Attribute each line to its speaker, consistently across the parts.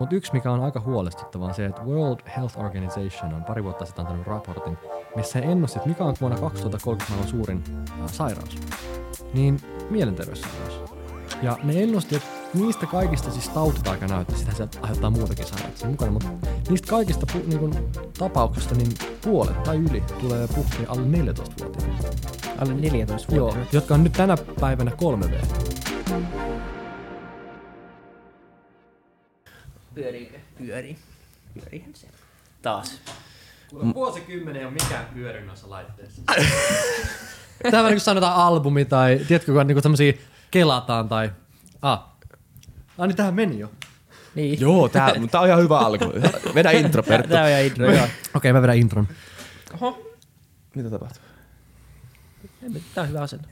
Speaker 1: Mutta yksi, mikä on aika huolestuttavaa, on se, että World Health Organization on pari vuotta sitten antanut raportin, missä he ennusti, että mikä on vuonna 2030 maailman suurin äh, sairaus. Niin mielenterveyssairaus. Ja ne ennusti, että niistä kaikista siis tautitaika sitä se aiheuttaa muutakin sairauksia mukana, mutta niistä kaikista pu, niin kun, tapauksista niin puolet tai yli tulee puhkeen alle 14-vuotiaille.
Speaker 2: Alle 14 Joo,
Speaker 1: jotka on nyt tänä päivänä 3V.
Speaker 2: Pyöriikö? Pyörii. Pyöriihän se. Taas.
Speaker 1: Kuule, vuosikymmenen ei ole mikään pyörin noissa laitteissa. Tämä on niin sanotaan albumi tai tiedätkö, kun niin tämmöisiä kelataan tai... Ah. Ah, niin tähän meni jo.
Speaker 3: Niin. Joo, tää, tää on ihan hyvä alku. Vedä intro, Perttu.
Speaker 2: Tää on ihan intro, joo. Okei,
Speaker 1: okay, mä vedän intron.
Speaker 2: Oho.
Speaker 3: Mitä tapahtuu?
Speaker 2: Tää on hyvä asento.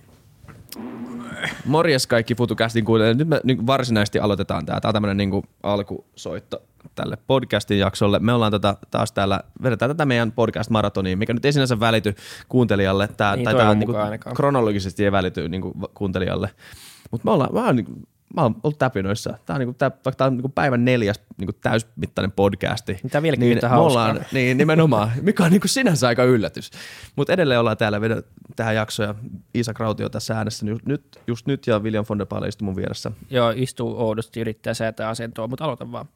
Speaker 3: Morjes kaikki FutuCastin kuuntelijat. Nyt me niin varsinaisesti aloitetaan tää. Tää on tämmönen niin alkusoitto tälle podcastin jaksolle. Me ollaan tota, taas täällä, vedetään tätä meidän podcast-maratoniin, mikä nyt ei sinänsä välity kuuntelijalle. Tää, niin, tai tää niin kuin, kronologisesti ei välity niin kuin, kuuntelijalle. Mutta me ollaan vähän niin kuin, mä oon ollut täpinoissa. Tämä on, niinku, tää, vaikka tämä on niinku päivän neljäs niinku täysmittainen podcasti.
Speaker 2: Mitä vieläkin
Speaker 3: niin, me ollaan, niin nimenomaan, mikä on niinku sinänsä aika yllätys. Mutta edelleen ollaan täällä vedä, tähän jaksoon ja Iisa Krautio tässä äänessä nyt, just nyt ja William von der Paale istuu mun vieressä.
Speaker 2: Joo, istuu oudosti yrittää säätää asentoa, mutta aloita vaan.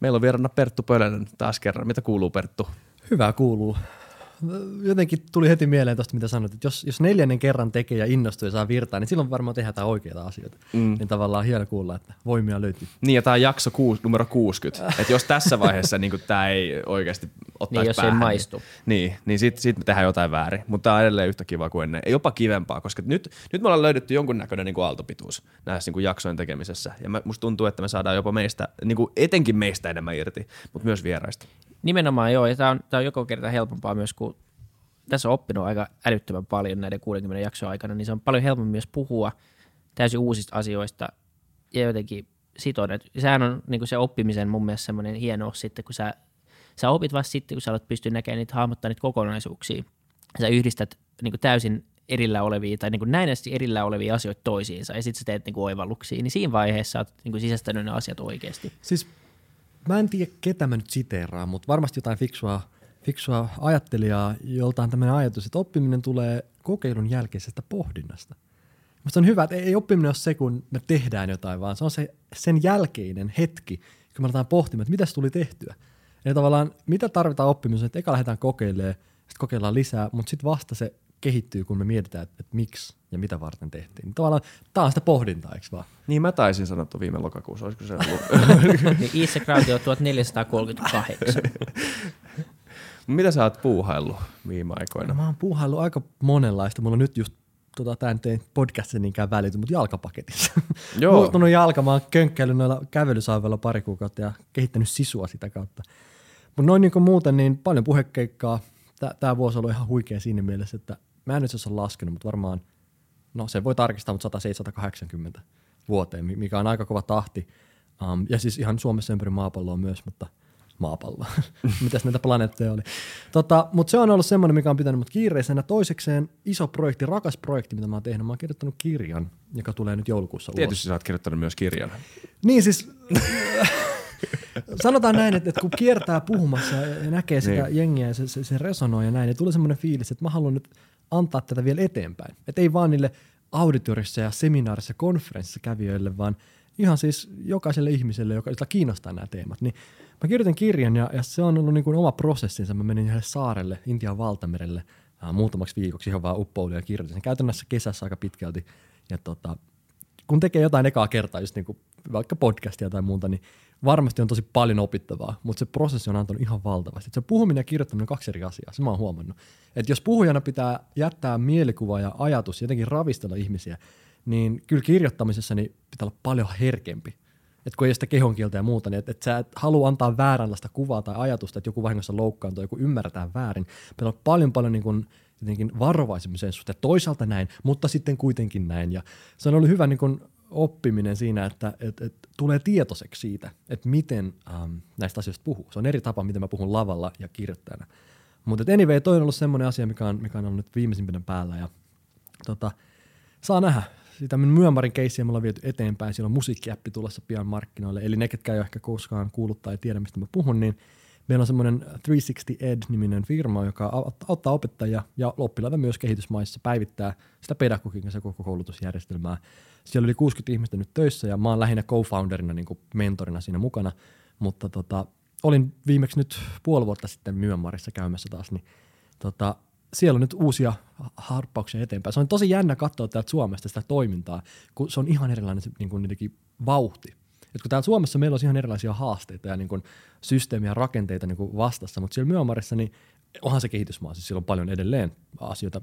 Speaker 3: Meillä on vieraana Perttu Pölönen taas kerran. Mitä kuuluu Perttu?
Speaker 1: Hyvää kuuluu jotenkin tuli heti mieleen tuosta, mitä sanoit, että jos, jos neljännen kerran tekee ja innostuu ja saa virtaa, niin silloin varmaan tehdään oikeita asioita. Mm. Niin tavallaan hieno kuulla, että voimia löytyy.
Speaker 3: Niin ja tämä on jakso kuus, numero 60. että jos tässä vaiheessa niin tämä ei oikeasti ottaisi
Speaker 2: niin, jos päähän, ei maistu.
Speaker 3: Niin, niin sitten sit me tehdään jotain väärin. Mutta tämä on edelleen yhtä kiva kuin ennen. Ei jopa kivempaa, koska nyt, nyt me ollaan löydetty jonkunnäköinen niin kuin aaltopituus näissä niin kuin jaksojen tekemisessä. Ja musta tuntuu, että me saadaan jopa meistä, niin kuin etenkin meistä enemmän irti, mutta myös vieraista.
Speaker 2: Nimenomaan joo, ja tämä on, on joko kerta helpompaa myös, kun tässä on oppinut aika älyttömän paljon näiden 60 jakson aikana, niin se on paljon helpompi myös puhua täysin uusista asioista ja jotenkin sitoinen. Sehän on niin se oppimisen mun mielestä semmoinen hieno sitten, kun sä, sä opit vasta sitten, kun sä olet pystynyt näkemään niitä, hahmottaa niitä kokonaisuuksia. Sä yhdistät niin täysin erillä olevia tai niin näinästi erillä olevia asioita toisiinsa ja sitten sä teet niin oivalluksia, niin siinä vaiheessa sä oot niin sisäistänyt ne asiat oikeasti.
Speaker 1: Siis mä en tiedä, ketä mä nyt siteeraan, mutta varmasti jotain fiksua, fiksua ajattelijaa, jolta on tämmöinen ajatus, että oppiminen tulee kokeilun jälkeisestä pohdinnasta. Mutta on hyvä, että ei oppiminen ole se, kun me tehdään jotain, vaan se on se sen jälkeinen hetki, kun me aletaan pohtimaan, että mitä tuli tehtyä. Eli tavallaan, mitä tarvitaan oppimiseen, että eka lähdetään kokeilemaan, sitten kokeillaan lisää, mutta sitten vasta se kehittyy, kun me mietitään, että, että miksi ja mitä varten tehtiin. Niin tavallaan tämä on sitä pohdintaa, eikö vaan?
Speaker 3: Niin mä taisin sanoa viime lokakuussa, olisiko se ollut?
Speaker 2: niin Krautio 1438.
Speaker 3: mitä sä oot puuhaillut viime aikoina?
Speaker 1: No, mä oon puuhaillut aika monenlaista. Mulla on nyt just tota, tämä nyt ei podcastissa niinkään välity, mutta jalkapaketissa. Joo. Muuttunut jalka, mä oon könkkäillyt noilla kävelysaiveilla pari kuukautta ja kehittänyt sisua sitä kautta. Mutta noin niin muuten, niin paljon puhekeikkaa, tämä vuosi on ollut ihan huikea siinä mielessä, että mä en nyt ole laskenut, mutta varmaan, no se voi tarkistaa, mutta 180 vuoteen, mikä on aika kova tahti. Um, ja siis ihan Suomessa ympäri maapalloa myös, mutta maapalloa. Mitäs näitä planeetteja oli. Tota, mutta se on ollut semmoinen, mikä on pitänyt mut kiireisenä. Toisekseen iso projekti, rakas projekti, mitä mä oon tehnyt. Mä oon kirjoittanut kirjan, joka tulee nyt joulukuussa
Speaker 3: Tietysti ulos. sä oot kirjoittanut myös kirjan.
Speaker 1: Niin siis, sanotaan näin, että, että kun kiertää puhumassa ja näkee sitä niin. jengiä ja se, se, se resonoi ja näin, niin tulee semmoinen fiilis, että mä haluan nyt antaa tätä vielä eteenpäin. Että ei vaan niille auditorissa ja seminaarissa, konferenssissa kävijöille, vaan ihan siis jokaiselle ihmiselle, joka kiinnostaa nämä teemat. Niin mä kirjoitin kirjan ja, ja se on ollut niin kuin oma prosessinsa. Mä menin yhdelle saarelle, Intian valtamerelle, äh, muutamaksi viikoksi ihan vaan uppoudun ja kirjoitin sen käytännössä kesässä aika pitkälti. Ja tota, kun tekee jotain ekaa kertaa, just niin kuin vaikka podcastia tai muuta, niin varmasti on tosi paljon opittavaa, mutta se prosessi on antanut ihan valtavasti. Se puhuminen ja kirjoittaminen on kaksi eri asiaa, se mä oon huomannut. Että jos puhujana pitää jättää mielikuva ja ajatus, jotenkin ravistella ihmisiä, niin kyllä kirjoittamisessa niin pitää olla paljon herkempi. Että kun ei ole sitä kehonkieltä ja muuta, niin että et sä et halua antaa vääränlaista kuvaa tai ajatusta, että joku vahingossa loukkaantuu, joku ymmärretään väärin. Pitää olla paljon paljon niin kuin, jotenkin varovaisemmin sen suhteen, toisaalta näin, mutta sitten kuitenkin näin. Ja se on ollut hyvä niin kuin oppiminen siinä, että et, et, tulee tietoiseksi siitä, että miten ähm, näistä asioista puhuu. Se on eri tapa, miten mä puhun lavalla ja kirjoittajana. Mutta anyway, toi on ollut semmoinen asia, mikä on, mikä on ollut nyt viimeisimpänä päällä ja tota, saa nähdä. sitä Myönmarin keissiä me ollaan viety eteenpäin. Siellä on musiikkiäppi tulossa pian markkinoille. Eli ne, ketkä ei ole ehkä koskaan kuullut tai tiedä, mistä mä puhun, niin meillä on semmoinen 360 Ed-niminen firma, joka auttaa opettajia ja oppilaita myös kehitysmaissa päivittää sitä pedagogiikan ja koko koulutusjärjestelmää. Siellä oli 60 ihmistä nyt töissä ja mä oon lähinnä co-founderina, niin mentorina siinä mukana, mutta tota, olin viimeksi nyt puoli vuotta sitten Myönmarissa käymässä taas, niin tota, siellä on nyt uusia harppauksia eteenpäin. Se on tosi jännä katsoa täältä Suomesta sitä toimintaa, kun se on ihan erilainen niin kuin vauhti. Et kun täällä Suomessa meillä on ihan erilaisia haasteita ja niin kuin systeemiä rakenteita niin kuin vastassa, mutta siellä Myömarissa niin onhan se kehitysmaa, siis siellä on paljon edelleen asioita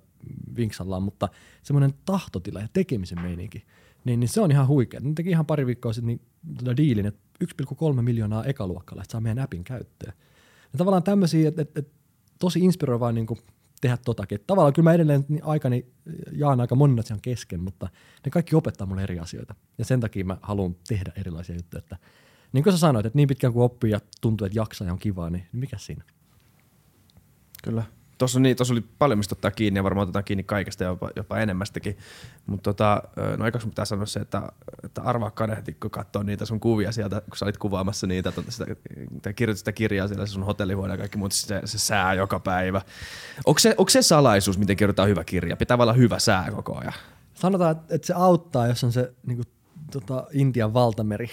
Speaker 1: vinksallaan, mutta semmoinen tahtotila ja tekemisen meininki, niin, niin se on ihan huikea. Ne teki ihan pari viikkoa sitten niin, tota diilin, että 1,3 miljoonaa ekaluokkalaista saa meidän appin käyttöön. Ja tavallaan tämmöisiä, että, että, että tosi inspiroivaa niin kuin tehdä totakin. Tavallaan kyllä mä edelleen niin aikani jaan aika monen asian kesken, mutta ne kaikki opettaa mulle eri asioita. Ja sen takia mä haluan tehdä erilaisia juttuja. Että, niin kuin sä sanoit, että niin pitkään kuin oppii ja tuntuu, että jaksaa ja on kivaa, niin, niin mikä siinä?
Speaker 3: Kyllä. Tuossa, niin, oli paljon mistä ottaa kiinni ja varmaan otetaan kiinni kaikesta jopa, jopa enemmästäkin. Mutta tota, no aikaksi pitää sanoa se, että, että arvaa kadehti, kun katsoo niitä sun kuvia sieltä, kun sä olit kuvaamassa niitä, tota, sitä, kirjoitit sitä kirjaa siellä sun hotellihuone ja kaikki muut, se, se sää joka päivä. Onko se, onko se salaisuus, miten kirjoitetaan hyvä kirja? Pitää olla hyvä sää koko ajan.
Speaker 1: Sanotaan, että se auttaa, jos on se niin kuin tota, Intian valtameri,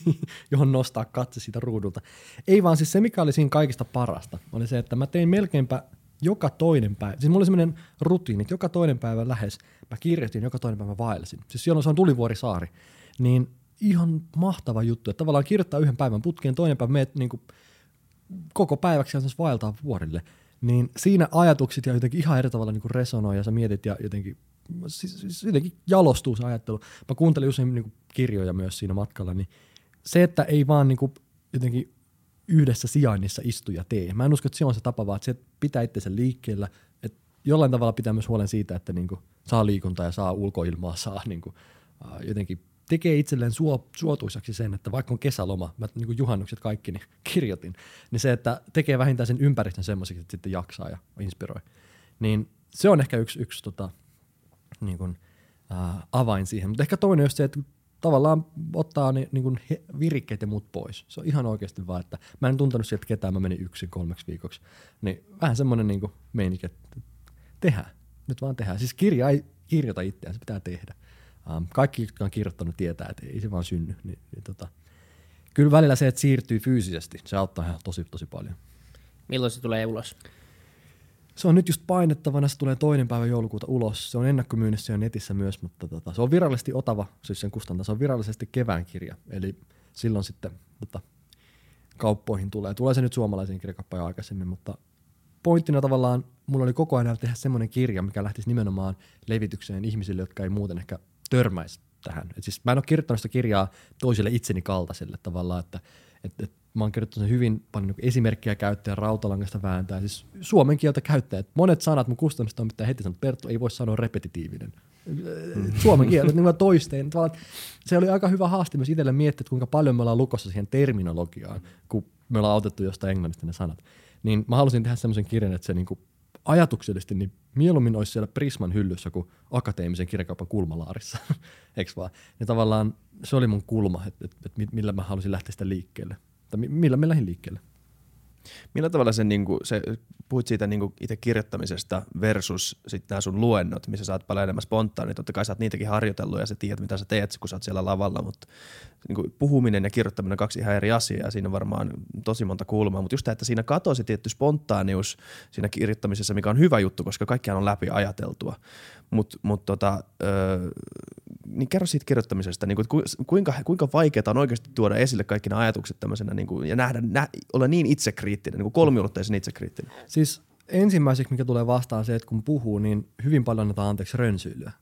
Speaker 1: johon nostaa katse siitä ruudulta. Ei vaan siis se, mikä oli siinä kaikista parasta, oli se, että mä tein melkeinpä joka toinen päivä, siis mulla oli semmoinen rutiini, että joka toinen päivä lähes mä kirjoitin, joka toinen päivä vaelsin. Siis siellä on, se on Tulivuorisaari, niin ihan mahtava juttu, että tavallaan kirjoittaa yhden päivän putkeen, toinen päivä meet niin kuin koko päiväksi ja vaeltaa vuorille, niin siinä ajatukset ja jotenkin ihan eri tavalla niin resonoi ja sä mietit ja jotenkin, siis, siis jotenkin jalostuu se ajattelu. Mä kuuntelin usein niin kuin kirjoja myös siinä matkalla, niin se, että ei vaan niin kuin jotenkin yhdessä sijainnissa istu ja tee. Mä en usko, että se on se tapa, vaan että se pitää itsensä liikkeellä. Että jollain tavalla pitää myös huolen siitä, että niinku saa liikuntaa ja saa ulkoilmaa, saa niinku, uh, jotenkin tekee itselleen suo, suotuisaksi sen, että vaikka on kesäloma, mä niin kuin juhannukset kaikki niin kirjoitin, niin se, että tekee vähintään sen ympäristön semmoiseksi, että sitten jaksaa ja inspiroi, niin se on ehkä yksi, yksi tota, niin kuin, uh, avain siihen. Mutta ehkä toinen on se, että tavallaan ottaa ne niin kuin he, virikkeet ja muut pois. Se on ihan oikeasti vaan, että mä en tuntenut sieltä ketään, mä menin yksin kolmeksi viikoksi. Niin vähän semmoinen niin meininki, että tehdään. Nyt vaan tehdään. Siis kirja ei kirjoita itseään, se pitää tehdä. Um, kaikki, jotka on kirjoittanut, tietää, että ei se vaan synny. Niin, niin tota. Kyllä välillä se, että siirtyy fyysisesti, se auttaa ihan tosi, tosi paljon.
Speaker 2: Milloin se tulee ulos?
Speaker 1: Se on nyt just painettavana, se tulee toinen päivä joulukuuta ulos. Se on ennakkomyynnissä jo netissä myös, mutta tota, se on virallisesti Otava, siis sen kustanta, se on virallisesti kevään kirja. Eli silloin sitten tota, kauppoihin tulee. Tulee se nyt suomalaisiin kirjakappaan aikaisemmin, mutta pointtina tavallaan mulla oli koko ajan tehdä semmoinen kirja, mikä lähtisi nimenomaan levitykseen ihmisille, jotka ei muuten ehkä törmäisi tähän. Et siis mä en ole kirjoittanut sitä kirjaa toiselle itseni kaltaiselle tavallaan, että et, et mä oon kirjoittanut hyvin paljon niin esimerkkejä käyttää rautalangasta vääntää, siis suomen kieltä käyttää. Et monet sanat mun kustannista on pitää heti sanoa, että Perttu ei voi sanoa repetitiivinen. Mm. Suomen kieltä, niin toisteen. Se oli aika hyvä haaste myös itselle miettiä, kuinka paljon me ollaan lukossa siihen terminologiaan, kun me ollaan autettu jostain englannista ne sanat. Niin mä halusin tehdä semmoisen kirjan, että se niin ajatuksellisesti niin mieluummin olisi siellä Prisman hyllyssä kuin akateemisen kirjakaupan kulmalaarissa, eikö vaan? Ja tavallaan se oli mun kulma, että, että, että millä mä halusin lähteä sitä liikkeelle. Tai millä mä lähdin liikkeelle.
Speaker 3: Millä tavalla sen, niin kuin, se, puhuit siitä niin itse kirjoittamisesta versus sitten nämä sun luennot, missä sä oot paljon enemmän spontaani. Totta kai sä oot niitäkin harjoitellut ja sä tiedät, mitä sä teet, kun sä oot siellä lavalla, mutta niin kuin, puhuminen ja kirjoittaminen on kaksi ihan eri asiaa siinä on varmaan tosi monta kulmaa. Mutta just tämä, että siinä katosi tietty spontaanius siinä kirjoittamisessa, mikä on hyvä juttu, koska kaikkiaan on läpi ajateltua. Mutta mut tota, öö, niin kerro siitä kirjoittamisesta, niin kuin, kuinka, kuinka vaikeaa on oikeasti tuoda esille kaikki nämä ajatukset tämmöisenä niin kuin, ja nähdä, nä, olla niin itsekriittinen, niin kuin kolmiulotteisen itsekriittinen?
Speaker 1: Siis ensimmäiseksi, mikä tulee vastaan se, että kun puhuu, niin hyvin paljon annetaan anteeksi rönsyilyä.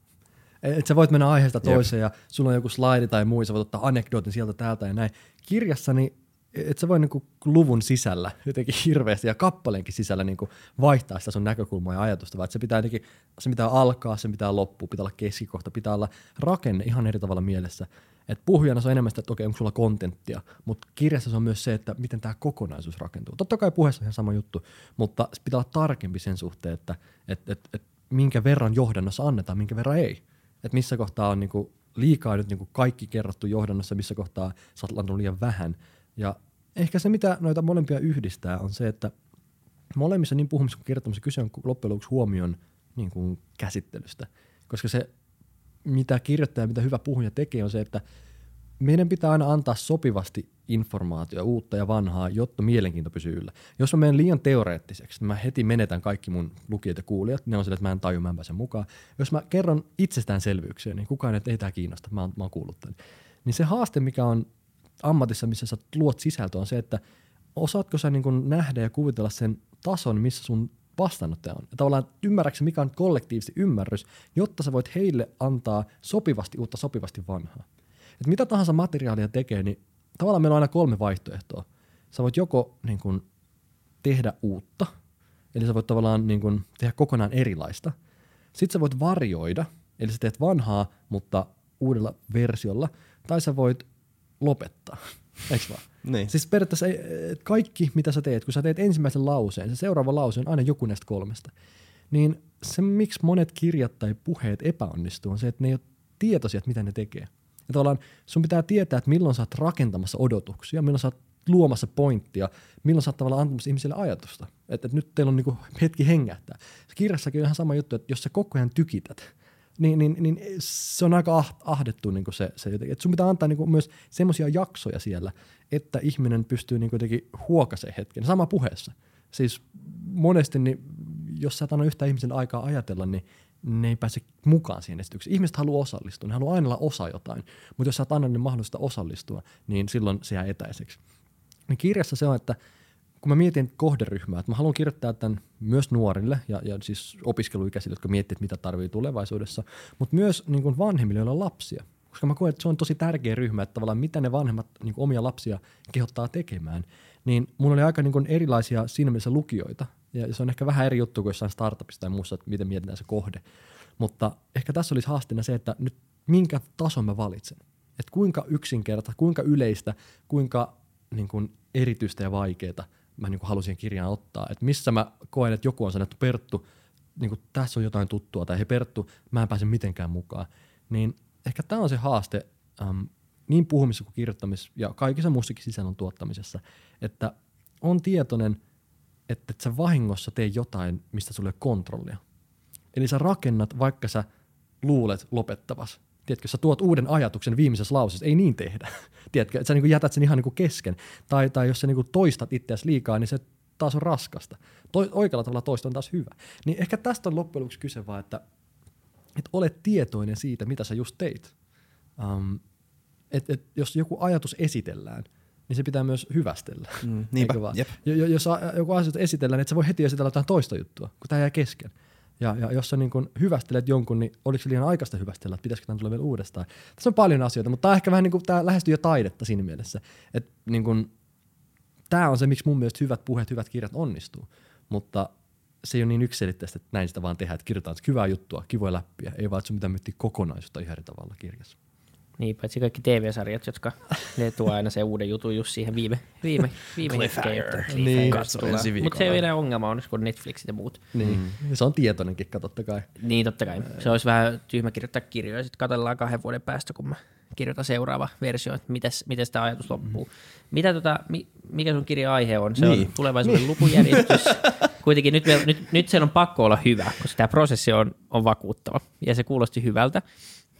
Speaker 1: Että sä voit mennä aiheesta toiseen Jep. ja sulla on joku slaidi tai muu, sä voit ottaa anekdootin sieltä täältä ja näin. Kirjassa niin et sä voi niinku luvun sisällä jotenkin hirveästi ja kappaleenkin sisällä niinku vaihtaa sitä sun näkökulmaa ja ajatusta, vaan se pitää jotenkin, se pitää alkaa, se pitää loppua, pitää olla keskikohta, pitää olla rakenne ihan eri tavalla mielessä. Et puhujana se on enemmän sitä, että okei, onko sulla kontenttia, mutta kirjassa se on myös se, että miten tämä kokonaisuus rakentuu. Totta kai puheessa on ihan sama juttu, mutta pitää olla tarkempi sen suhteen, että et, et, et, minkä verran johdannossa annetaan, minkä verran ei. että missä kohtaa on niinku liikaa nyt niinku kaikki kerrottu johdannossa, missä kohtaa sä oot liian vähän. Ja ehkä se, mitä noita molempia yhdistää, on se, että molemmissa niin puhumisessa kuin kertomisessa kyse on loppujen lopuksi huomion niin kuin käsittelystä. Koska se, mitä kirjoittaja, mitä hyvä puhuja tekee, on se, että meidän pitää aina antaa sopivasti informaatio, uutta ja vanhaa, jotta mielenkiinto pysyy yllä. Jos mä menen liian teoreettiseksi, niin mä heti menetän kaikki mun lukijat ja kuulijat, ne on sille, että mä en taju, mä en pääse mukaan. Jos mä kerron itsestäänselvyyksiä, niin kukaan ei tämä kiinnosta, mä oon, mä oon kuullut tämän. Niin se haaste, mikä on ammatissa, missä sä luot sisältöä, on se, että osaatko sä niin nähdä ja kuvitella sen tason, missä sun vastaanottaja on. Ja tavallaan ymmärräksä, mikä on kollektiivisesti ymmärrys, jotta sä voit heille antaa sopivasti uutta, sopivasti vanhaa. Et mitä tahansa materiaalia tekee, niin tavallaan meillä on aina kolme vaihtoehtoa. Sä voit joko niin kun, tehdä uutta, eli sä voit tavallaan niin kun, tehdä kokonaan erilaista. Sitten sä voit varjoida, eli sä teet vanhaa, mutta uudella versiolla, tai sä voit lopettaa. Eikö vaan?
Speaker 3: Niin.
Speaker 1: Siis periaatteessa ei- kaikki, mitä sä teet, kun sä teet ensimmäisen lauseen, se seuraava lause on aina joku näistä kolmesta. Niin se, miksi monet kirjat tai puheet epäonnistuu, on se, että ne ei ole tietoisia, että mitä ne tekee. Ja tavallaan sun pitää tietää, että milloin sä oot rakentamassa odotuksia, milloin sä oot luomassa pointtia, milloin sä oot tavallaan antamassa ihmisille ajatusta. Että, että nyt teillä on niinku hetki hengähtää. Se kirjassakin on ihan sama juttu, että jos sä koko ajan tykität, niin, niin, niin se on aika ah- ahdettu niin se, se jotenkin. Et sun pitää antaa niin myös semmoisia jaksoja siellä, että ihminen pystyy niin jotenkin huokaseen hetken. Sama puheessa. Siis monesti, niin, jos sä et anna yhtään ihmisen aikaa ajatella, niin ne ei pääse mukaan siihen esitykseen. Ihmiset haluaa osallistua, ne haluaa aina olla osa jotain, mutta jos sä et anna ne mahdollista osallistua, niin silloin se jää etäiseksi. Niin kirjassa se on, että kun mä mietin kohderyhmää, että mä haluan kirjoittaa tämän myös nuorille ja, ja siis opiskeluikäisille, jotka miettivät, mitä tarvii tulevaisuudessa, mutta myös niin kuin vanhemmille, joilla on lapsia. Koska mä koen, että se on tosi tärkeä ryhmä, että tavallaan mitä ne vanhemmat niin kuin omia lapsia kehottaa tekemään. Niin mun oli aika niin kuin erilaisia siinä mielessä lukijoita. Ja se on ehkä vähän eri juttu kuin jossain startupissa tai muussa, että miten mietitään se kohde. Mutta ehkä tässä olisi haasteena se, että nyt minkä tason mä valitsen. Että kuinka yksinkertaista, kuinka yleistä, kuinka niin kuin erityistä ja vaikeaa mä niin kuin halusin kirjaan ottaa. Että missä mä koen, että joku on sanonut, että Perttu, niin kuin tässä on jotain tuttua, tai hei Perttu, mä en pääse mitenkään mukaan. Niin ehkä tämä on se haaste äm, niin puhumisessa kuin kirjoittamisessa ja kaikissa muussakin sisällön tuottamisessa, että on tietoinen, että et sä vahingossa tee jotain, mistä sulle kontrollia. Eli sä rakennat, vaikka sä luulet lopettavas. Tiedätkö, sä tuot uuden ajatuksen viimeisessä lauseessa, ei niin tehdä. Tiedätkö, että sä niin jätät sen ihan niin kesken. Tai, tai jos sä niin toistat itseäsi liikaa, niin se taas on raskasta. Toi, oikealla tavalla toista on taas hyvä. Niin ehkä tästä on loppujen lopuksi kyse vaan, että, että olet tietoinen siitä, mitä sä just teit. Um, et, et, jos joku ajatus esitellään, niin se pitää myös hyvästellä.
Speaker 3: Mm, niinpä,
Speaker 1: vaan?
Speaker 3: jep.
Speaker 1: Jo, jo, jos joku asia esitellään, niin et sä voi heti esitellä jotain toista juttua, kun tämä jää kesken. Ja, ja jos sä niin kun hyvästelet jonkun, niin oliko se liian aikaista hyvästellä, että pitäisikö tämän tulla vielä uudestaan. Tässä on paljon asioita, mutta tämä ehkä vähän niin kuin, tämä lähestyy jo taidetta siinä mielessä. Että niin kun, tämä on se, miksi mun mielestä hyvät puheet, hyvät kirjat onnistuu. Mutta se ei ole niin yksilitteistä, että näin sitä vaan tehdään, että kirjoitetaan hyvää juttua, kivoja läppiä. Ei vaan, että sun pitää miettiä kokonaisuutta ihan eri tavalla kirjassa.
Speaker 2: Niin, paitsi kaikki TV-sarjat, jotka ne tuo aina se uuden jutun just siihen viime, viime, viime
Speaker 3: Cliffhanger.
Speaker 1: Niin.
Speaker 3: Katso ensi viikolla.
Speaker 2: Mutta se ei ole ongelma, on kun Netflixit ja muut.
Speaker 1: Niin. Mm. Se on tietoinenkin, totta kai.
Speaker 2: Niin, totta kai. Se olisi vähän tyhmä kirjoittaa kirjoja, ja sitten katsellaan kahden vuoden päästä, kun mä kirjoitan seuraava versio, että mites, miten tämä ajatus loppuu. Mitä tota, mi, mikä sun kirjan aihe on? Se
Speaker 3: Niin.
Speaker 2: on tulevaisuuden lukujärjestys. Kuitenkin nyt, vielä- nyt, nyt sen on pakko olla hyvä, koska tämä prosessi on, on vakuuttava ja se kuulosti hyvältä.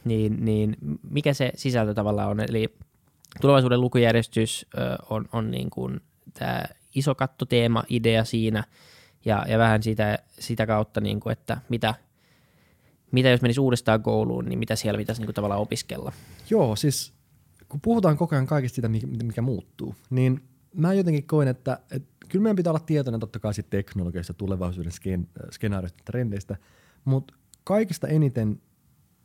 Speaker 2: Niin, niin mikä se sisältö tavallaan on? Eli tulevaisuuden lukujärjestys on, on niin kuin tämä iso kattoteema, idea siinä ja, ja vähän sitä, sitä kautta, niin kuin, että mitä, mitä jos menisi uudestaan kouluun, niin mitä siellä pitäisi niin kuin tavallaan opiskella.
Speaker 1: Joo, siis kun puhutaan koko ajan kaikista sitä, mikä, muuttuu, niin mä jotenkin koen, että, että kyllä meidän pitää olla tietoinen totta kai siitä teknologiasta, tulevaisuuden sken, skenaarioista, trendeistä, mutta kaikista eniten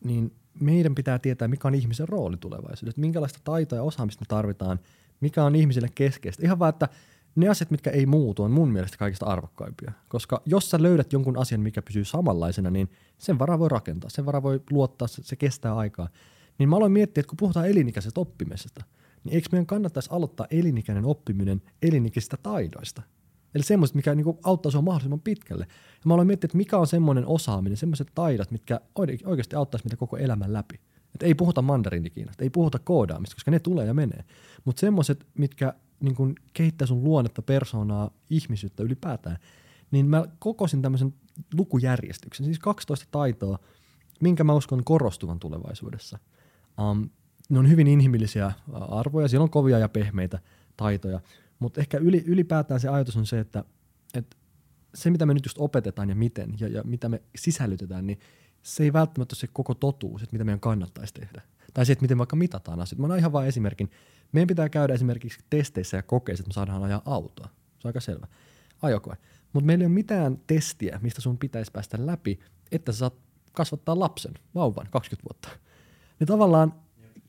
Speaker 1: niin meidän pitää tietää, mikä on ihmisen rooli tulevaisuudessa, minkälaista taitoa ja osaamista me tarvitaan, mikä on ihmisille keskeistä. Ihan vaan, että ne asiat, mitkä ei muutu, on mun mielestä kaikista arvokkaimpia. Koska jos sä löydät jonkun asian, mikä pysyy samanlaisena, niin sen varaa voi rakentaa, sen varaa voi luottaa, se kestää aikaa. Niin mä aloin miettiä, että kun puhutaan elinikäisestä oppimisesta, niin eikö meidän kannattaisi aloittaa elinikäinen oppiminen elinikäisistä taidoista? Eli semmoiset, mikä niin kuin auttaa sinua mahdollisimman pitkälle. Ja mä aloin miettiä, että mikä on semmoinen osaaminen, semmoiset taidot, mitkä oikeasti auttaisi meitä koko elämän läpi. Et ei puhuta mandariinikiinasta, ei puhuta koodaamista, koska ne tulee ja menee. Mutta semmoiset, mitkä niin kun kehittää sun luonnetta, persoonaa, ihmisyyttä ylipäätään, niin mä kokosin tämmöisen lukujärjestyksen, siis 12 taitoa, minkä mä uskon korostuvan tulevaisuudessa. Um, ne on hyvin inhimillisiä arvoja, siellä on kovia ja pehmeitä taitoja, mutta ehkä yli, ylipäätään se ajatus on se, että, että se mitä me nyt just opetetaan ja miten ja, ja mitä me sisällytetään, niin se ei välttämättä ole se koko totuus, että mitä meidän kannattaisi tehdä. Tai se, että miten vaikka mitataan asioita. Mä annan ihan vain esimerkin. Meidän pitää käydä esimerkiksi testeissä ja kokeissa, että me saadaan ajaa autoa. Se on aika selvä. Ajokoe. Mutta meillä ei ole mitään testiä, mistä sun pitäisi päästä läpi, että sä saat kasvattaa lapsen, vauvan, 20 vuotta. Niin tavallaan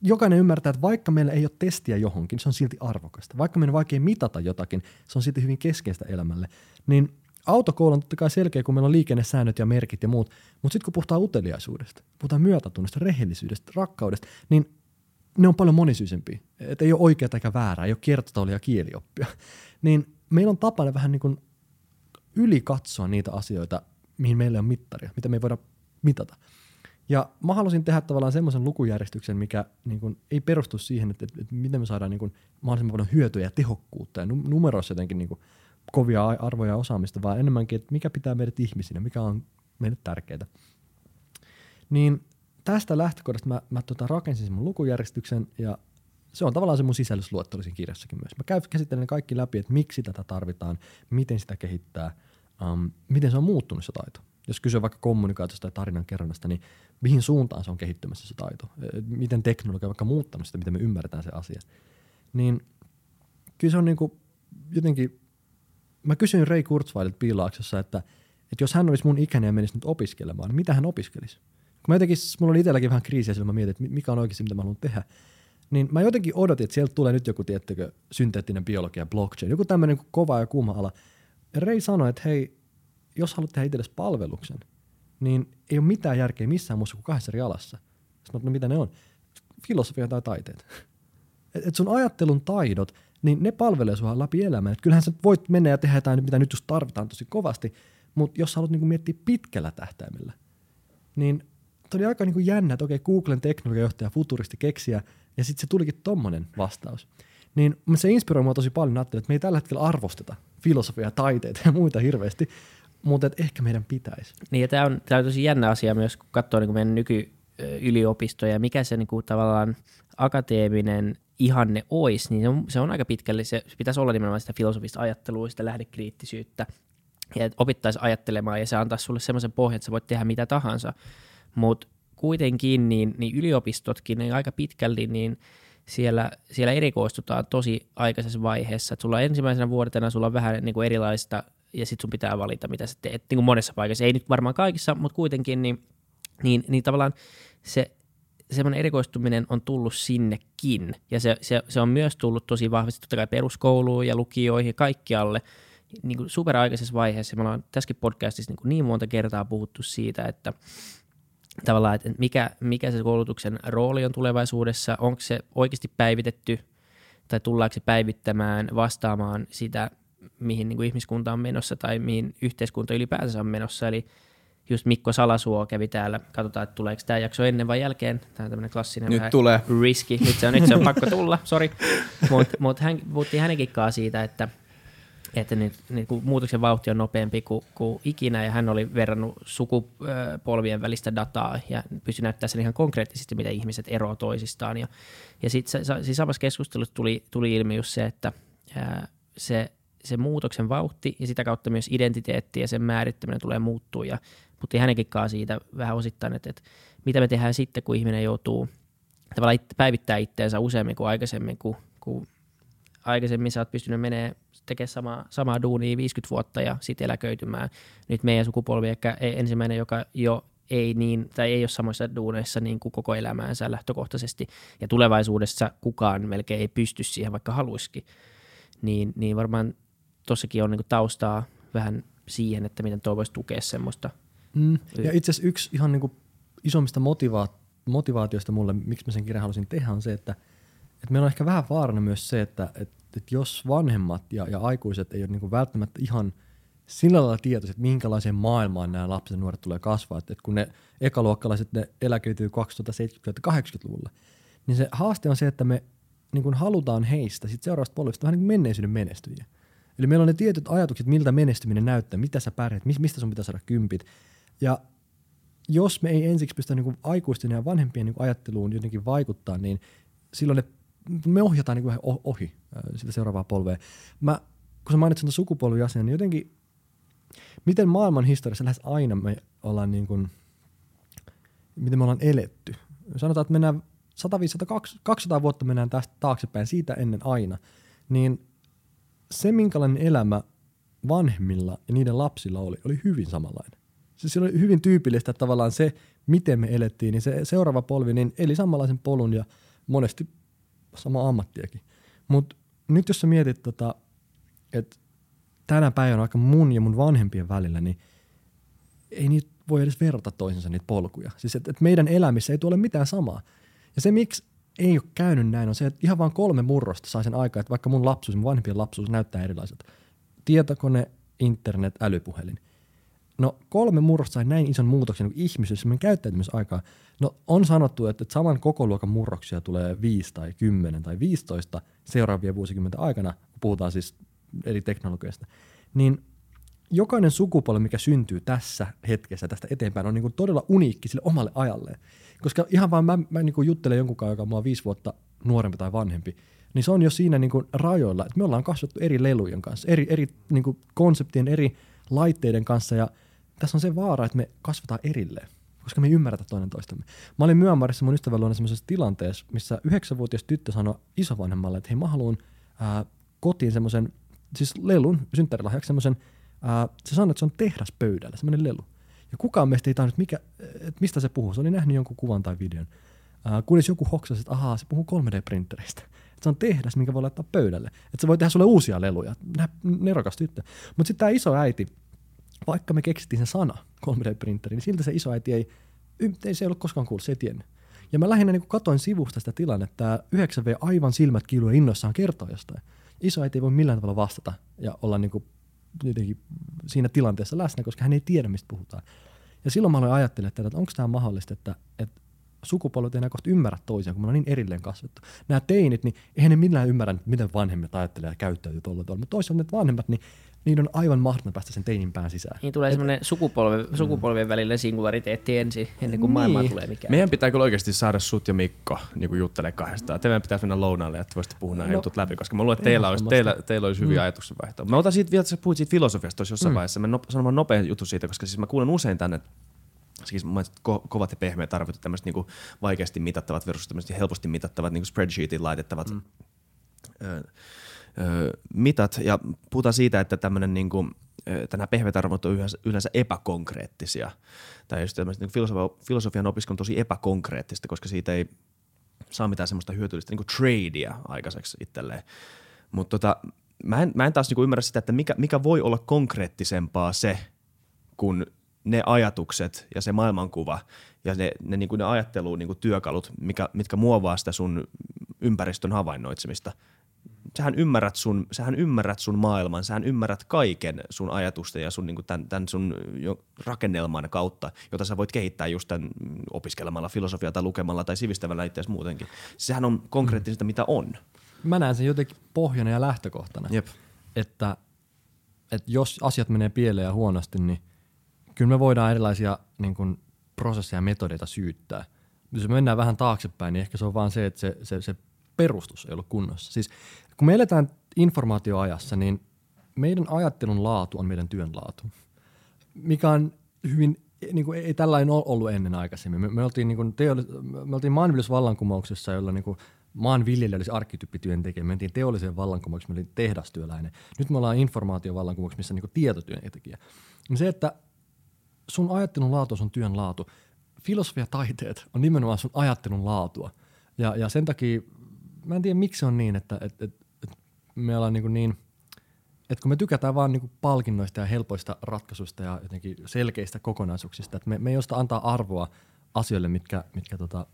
Speaker 1: jokainen ymmärtää, että vaikka meillä ei ole testiä johonkin, se on silti arvokasta. Vaikka meidän on vaikea mitata jotakin, se on silti hyvin keskeistä elämälle. Niin autokoulu on totta kai selkeä, kun meillä on liikennesäännöt ja merkit ja muut, mutta sitten kun puhutaan uteliaisuudesta, puhutaan myötätunnosta, rehellisyydestä, rakkaudesta, niin ne on paljon monisyisempiä. Että ei ole oikeaa eikä väärää, ei ole kiertotaulia ja kielioppia. Niin meillä on tapana vähän niin kuin yli katsoa niitä asioita, mihin meillä on mittaria, mitä me ei voida mitata. Ja mä halusin tehdä tavallaan semmoisen lukujärjestyksen, mikä niin kuin, ei perustu siihen, että, että, että miten me saadaan niin kuin, mahdollisimman paljon hyötyä ja tehokkuutta ja numeroissa jotenkin niin kuin, kovia arvoja ja osaamista, vaan enemmänkin, että mikä pitää meidät ihmisinä, mikä on meille tärkeää. Niin tästä lähtökohdasta mä, mä tota, rakensin sen mun lukujärjestyksen ja se on tavallaan se mun sisällysluettelo kirjassakin myös. Mä käyn käsittelen kaikki läpi, että miksi tätä tarvitaan, miten sitä kehittää, um, miten se on muuttunut se taito. Jos kysyy vaikka kommunikaatiosta tai tarinan kerronnasta, niin mihin suuntaan se on kehittymässä se taito? Miten teknologia on vaikka muuttanut sitä, miten me ymmärretään se asia? Niin kyllä se on niinku jotenkin, mä kysyin Ray Kurzweililta piilaaksossa, että, että jos hän olisi mun ikäinen ja menisi nyt opiskelemaan, niin mitä hän opiskelisi? Kun mä jotenkin, mulla oli itselläkin vähän kriisiä, sillä mä mietin, että mikä on oikeasti, mitä mä haluan tehdä. Niin mä jotenkin odotin, että sieltä tulee nyt joku, tiettäkö, synteettinen biologia, blockchain, joku tämmöinen kova ja kuuma ala. Ray sanoi, että hei, jos haluat tehdä itsellesi palveluksen, niin ei ole mitään järkeä missään muussa kuin kahdessa eri alassa. Sitten no mitä ne on? Filosofia tai taiteet. Et, et sun ajattelun taidot, niin ne palvelee sua läpi elämän. Et kyllähän sä voit mennä ja tehdä jotain, mitä nyt just tarvitaan tosi kovasti, mutta jos haluat niinku miettiä pitkällä tähtäimellä, niin oli aika niinku jännä, että okei, Googlen teknologiajohtaja, futuristi, keksiä, ja sitten se tulikin tommonen vastaus. Niin se inspiroi mua tosi paljon, että me ei tällä hetkellä arvosteta filosofiaa, taiteita ja muita hirveästi, mutta ehkä meidän pitäisi.
Speaker 2: Niin ja tämä on, on tosi jännä asia myös, kun katsoo niin meidän nykyyliopistoja, mikä se niin kuin, tavallaan akateeminen ihanne olisi, niin se on, se on aika pitkälle, se pitäisi olla nimenomaan sitä filosofista ajattelua, sitä lähdekriittisyyttä, ja opittaisi ajattelemaan, ja se antaa sulle semmoisen pohjan, että sä voit tehdä mitä tahansa. Mutta kuitenkin niin, niin yliopistotkin niin aika pitkälti niin siellä, siellä erikoistutaan tosi aikaisessa vaiheessa. Et sulla ensimmäisenä vuotena sulla on vähän niin kuin erilaista ja sitten sun pitää valita, mitä sä teet. Niin kuin monessa paikassa, ei nyt varmaan kaikissa, mutta kuitenkin, niin, niin, niin tavallaan se semmoinen erikoistuminen on tullut sinnekin. Ja se, se, se on myös tullut tosi vahvasti totta kai peruskouluun ja lukioihin kaikkialle niin kuin superaikaisessa vaiheessa. Me ollaan tässäkin podcastissa niin, kuin niin monta kertaa puhuttu siitä, että tavallaan, että mikä, mikä se koulutuksen rooli on tulevaisuudessa, onko se oikeasti päivitetty tai tullaanko se päivittämään vastaamaan sitä mihin niin kuin ihmiskunta on menossa tai mihin yhteiskunta ylipäänsä on menossa. Eli just Mikko Salasuo kävi täällä. Katsotaan, että tuleeko tämä jakso ennen vai jälkeen. Tämä on tämmöinen klassinen
Speaker 3: Nyt tulee.
Speaker 2: riski. Nyt se on, nyt se on pakko tulla, sori. Mutta mut hän puhuttiin hänenkin siitä, että, että nyt, niin kuin muutoksen vauhti on nopeampi kuin, kuin ikinä, ja hän oli verrannut sukupolvien välistä dataa ja pystyi näyttämään sen ihan konkreettisesti, miten ihmiset eroavat toisistaan. Ja, ja sitten siis samassa keskustelussa tuli, tuli ilmi just se, että ää, se se muutoksen vauhti ja sitä kautta myös identiteetti ja sen määrittäminen tulee muuttua. Ja puhuttiin hänenkin kanssa siitä vähän osittain, että, että mitä me tehdään sitten, kun ihminen joutuu tavallaan päivittää itteensä useammin kuin aikaisemmin, kun, kun aikaisemmin sä oot pystynyt menemään tekemään samaa, samaa duunia 50 vuotta ja sitten eläköitymään. Nyt meidän sukupolvi ehkä ensimmäinen, joka jo ei niin, tai ei ole samoissa duuneissa niin kuin koko elämäänsä lähtökohtaisesti, ja tulevaisuudessa kukaan melkein ei pysty siihen, vaikka haluisikin, niin, niin varmaan tossakin on niin taustaa vähän siihen, että miten tuo voisi tukea semmoista.
Speaker 1: Mm. Ja itse asiassa yksi ihan niin isommista motiva- motivaatioista mulle, miksi mä sen kirjan halusin tehdä, on se, että, että meillä on ehkä vähän vaarana myös se, että, että että jos vanhemmat ja, ja aikuiset ei ole niin kuin välttämättä ihan sillä lailla tietoiset, että minkälaiseen maailmaan nämä lapset ja nuoret tulee kasvaa, että, että kun ne ekaluokkalaiset ne eläköityy 2070-80-luvulla, niin se haaste on se, että me niin kuin halutaan heistä sit seuraavasta polvista vähän niin kuin menneisyyden menestyjiä. Eli meillä on ne tietyt ajatukset, miltä menestyminen näyttää, mitä sä pärjät, mistä sun pitää saada kympit. Ja jos me ei ensiksi pystytä niin aikuisten ja vanhempien niin ajatteluun jotenkin vaikuttaa, niin silloin ne, me ohjataan niin kuin ohi sitä seuraavaa polvea. Mä, kun sä mainitsin tuon sukupolviasian, niin jotenkin, miten maailman historiassa lähes aina me ollaan niin kuin, miten me ollaan eletty. Sanotaan, että mennään 150, 200 vuotta mennään tästä taaksepäin, siitä ennen aina, niin se, minkälainen elämä vanhemmilla ja niiden lapsilla oli, oli hyvin samanlainen. Siis se oli hyvin tyypillistä että tavallaan se, miten me elettiin, niin se seuraava polvi niin eli samanlaisen polun ja monesti sama ammattiakin. Mutta nyt jos sä mietit, tota, että tänä päivänä aika mun ja mun vanhempien välillä, niin ei niitä voi edes verrata toisensa niitä polkuja. Siis että et meidän elämissä ei tule mitään samaa. Ja se, miksi ei ole käynyt näin, on se, että ihan vain kolme murrosta sai sen aikaa, että vaikka mun lapsuus, mun vanhempien lapsuus näyttää erilaiselta. Tietokone, internet, älypuhelin. No kolme murrosta sai näin ison muutoksen niin ihmisessä, meidän käyttäytymisaikaa. No on sanottu, että, saman koko luokan murroksia tulee 5 tai 10 tai 15 seuraavia vuosikymmenten aikana, kun puhutaan siis eri teknologioista. Niin jokainen sukupolvi, mikä syntyy tässä hetkessä tästä eteenpäin, on niin kuin todella uniikki sille omalle ajalleen. Koska ihan vaan mä, mä niin kuin juttelen jonkun kanssa, joka on mua viisi vuotta nuorempi tai vanhempi, niin se on jo siinä niin kuin rajoilla, että me ollaan kasvattu eri lelujen kanssa, eri, eri niin kuin konseptien, eri laitteiden kanssa ja tässä on se vaara, että me kasvataan erilleen, koska me ei ymmärretä toinen toistamme. Mä olin Myönmarissa mun ystävän luona sellaisessa tilanteessa, missä yhdeksänvuotias tyttö sanoi isovanhemmalle, että hei mä haluan ää, kotiin semmoisen, siis lelun, synttärilahjaksi semmoisen, se sanoi, että se on tehdas pöydällä, semmoinen lelu. Ja kukaan meistä ei tajunnut, mikä, että mistä se puhuu. Se oli nähnyt jonkun kuvan tai videon. Ää, kunnes joku hoksasi, että ahaa, se puhuu 3D-printereistä. Että se on tehdas, minkä voi laittaa pöydälle. Että se voi tehdä sulle uusia leluja. Nerokas tyttö. Mutta sitten tämä iso äiti, vaikka me keksittiin sen sana 3D-printeri, niin siltä se isoäiti ei, ei se ei ollut koskaan kuullut, se ei tiennyt. Ja mä lähinnä niin katoin sivusta sitä tilannetta, 9V aivan silmät kiiluu innoissaan kertoa jostain. Isoäiti ei voi millään tavalla vastata ja olla niin kuin jotenkin siinä tilanteessa läsnä, koska hän ei tiedä, mistä puhutaan. Ja silloin mä aloin ajattelemaan, että onko tämä mahdollista, että, että sukupolvet ei enää kohta ymmärrä toisiaan, kun me on niin erilleen kasvettu. Nämä teinit, niin eihän ne millään ymmärrä, miten vanhemmat ajattelee ja käyttäytyy tuolla tavalla. Mutta toisaalta ne vanhemmat, niin niin on aivan mahdotonta päästä sen teinin pään sisään.
Speaker 2: Niin tulee semmoinen sukupolvi, mm. sukupolvien välillä singulariteetti ensin, ennen kuin niin. maailma tulee mikään.
Speaker 3: Meidän pitää kyllä oikeasti saada sut ja Mikko niin juttelemaan kahdestaan. Teidän pitäisi mennä lounaalle, että voisitte puhua nämä no, jutut läpi, koska mä luulen, että teillä olisi, teillä, teillä olisi hyviä mm. ajatuksenvaihtoja. Mä otan siitä vielä, että sä puhuit siitä filosofiasta tuossa jossain mm. vaiheessa. Mä no, sanon nopea juttu siitä, koska siis mä kuulen usein tänne, siis mä ko- kovat ja pehmeät arvot, tämmöiset niinku vaikeasti mitattavat versus tämmöiset helposti mitattavat niinku spreadsheetin laitettavat mm. ö, mitat. Ja puhutaan siitä, että tämmöinen niinku, nämä pehmeät arvot on yleensä, epäkonkreettisia. Tai just niin filosofian, filosofian opiskelu on tosi epäkonkreettista, koska siitä ei saa mitään semmoista hyötyllistä niin tradea aikaiseksi itselleen. Mutta tota, mä, en, mä en taas niin ymmärrä sitä, että mikä, mikä voi olla konkreettisempaa se, kun ne ajatukset ja se maailmankuva ja ne, ne, niin kuin ne ajatteluun niin työkalut, mikä, mitkä muovaa sitä sun ympäristön havainnoitsemista – sähän ymmärrät sun, sähän ymmärrät sun maailman, sähän ymmärrät kaiken sun ajatusten ja sun, niin tämän, tämän sun rakennelman kautta, jota sä voit kehittää just tämän opiskelemalla filosofiaa tai lukemalla tai sivistävällä itseäsi muutenkin. Sehän on konkreettista, mm. mitä on.
Speaker 1: Mä näen sen jotenkin pohjana ja lähtökohtana,
Speaker 3: Jep.
Speaker 1: Että, että jos asiat menee pieleen ja huonosti, niin kyllä me voidaan erilaisia niin kuin, prosesseja ja metodeita syyttää. Jos me mennään vähän taaksepäin, niin ehkä se on vaan se, että se, se, se perustus ei ollut kunnossa. Siis kun me eletään informaatioajassa, niin meidän ajattelun laatu on meidän työn laatu, mikä on hyvin, niin kuin ei tällainen ollut ennen aikaisemmin. Me, me oltiin, niin kuin teollis- me oltiin maanviljelysvallankumouksessa, jolla niin kuin maanviljelijä olisi arkkityyppityöntekijä, me mentiin teolliseen vallankumoukseen, me oltiin tehdastyöläinen. Nyt me ollaan informaatiovallankumouksessa, missä on niin tietotyöntekijä. Se, että sun ajattelun laatu on sun työn laatu. Filosofia taiteet on nimenomaan sun ajattelun laatua. Ja, ja sen takia, mä en tiedä miksi on niin, että, että, että me ollaan niin, niin että kun me tykätään vaan niin palkinnoista ja helpoista ratkaisuista ja jotenkin selkeistä kokonaisuuksista, että me, me ei osta antaa arvoa asioille, mitkä, mitkä tota,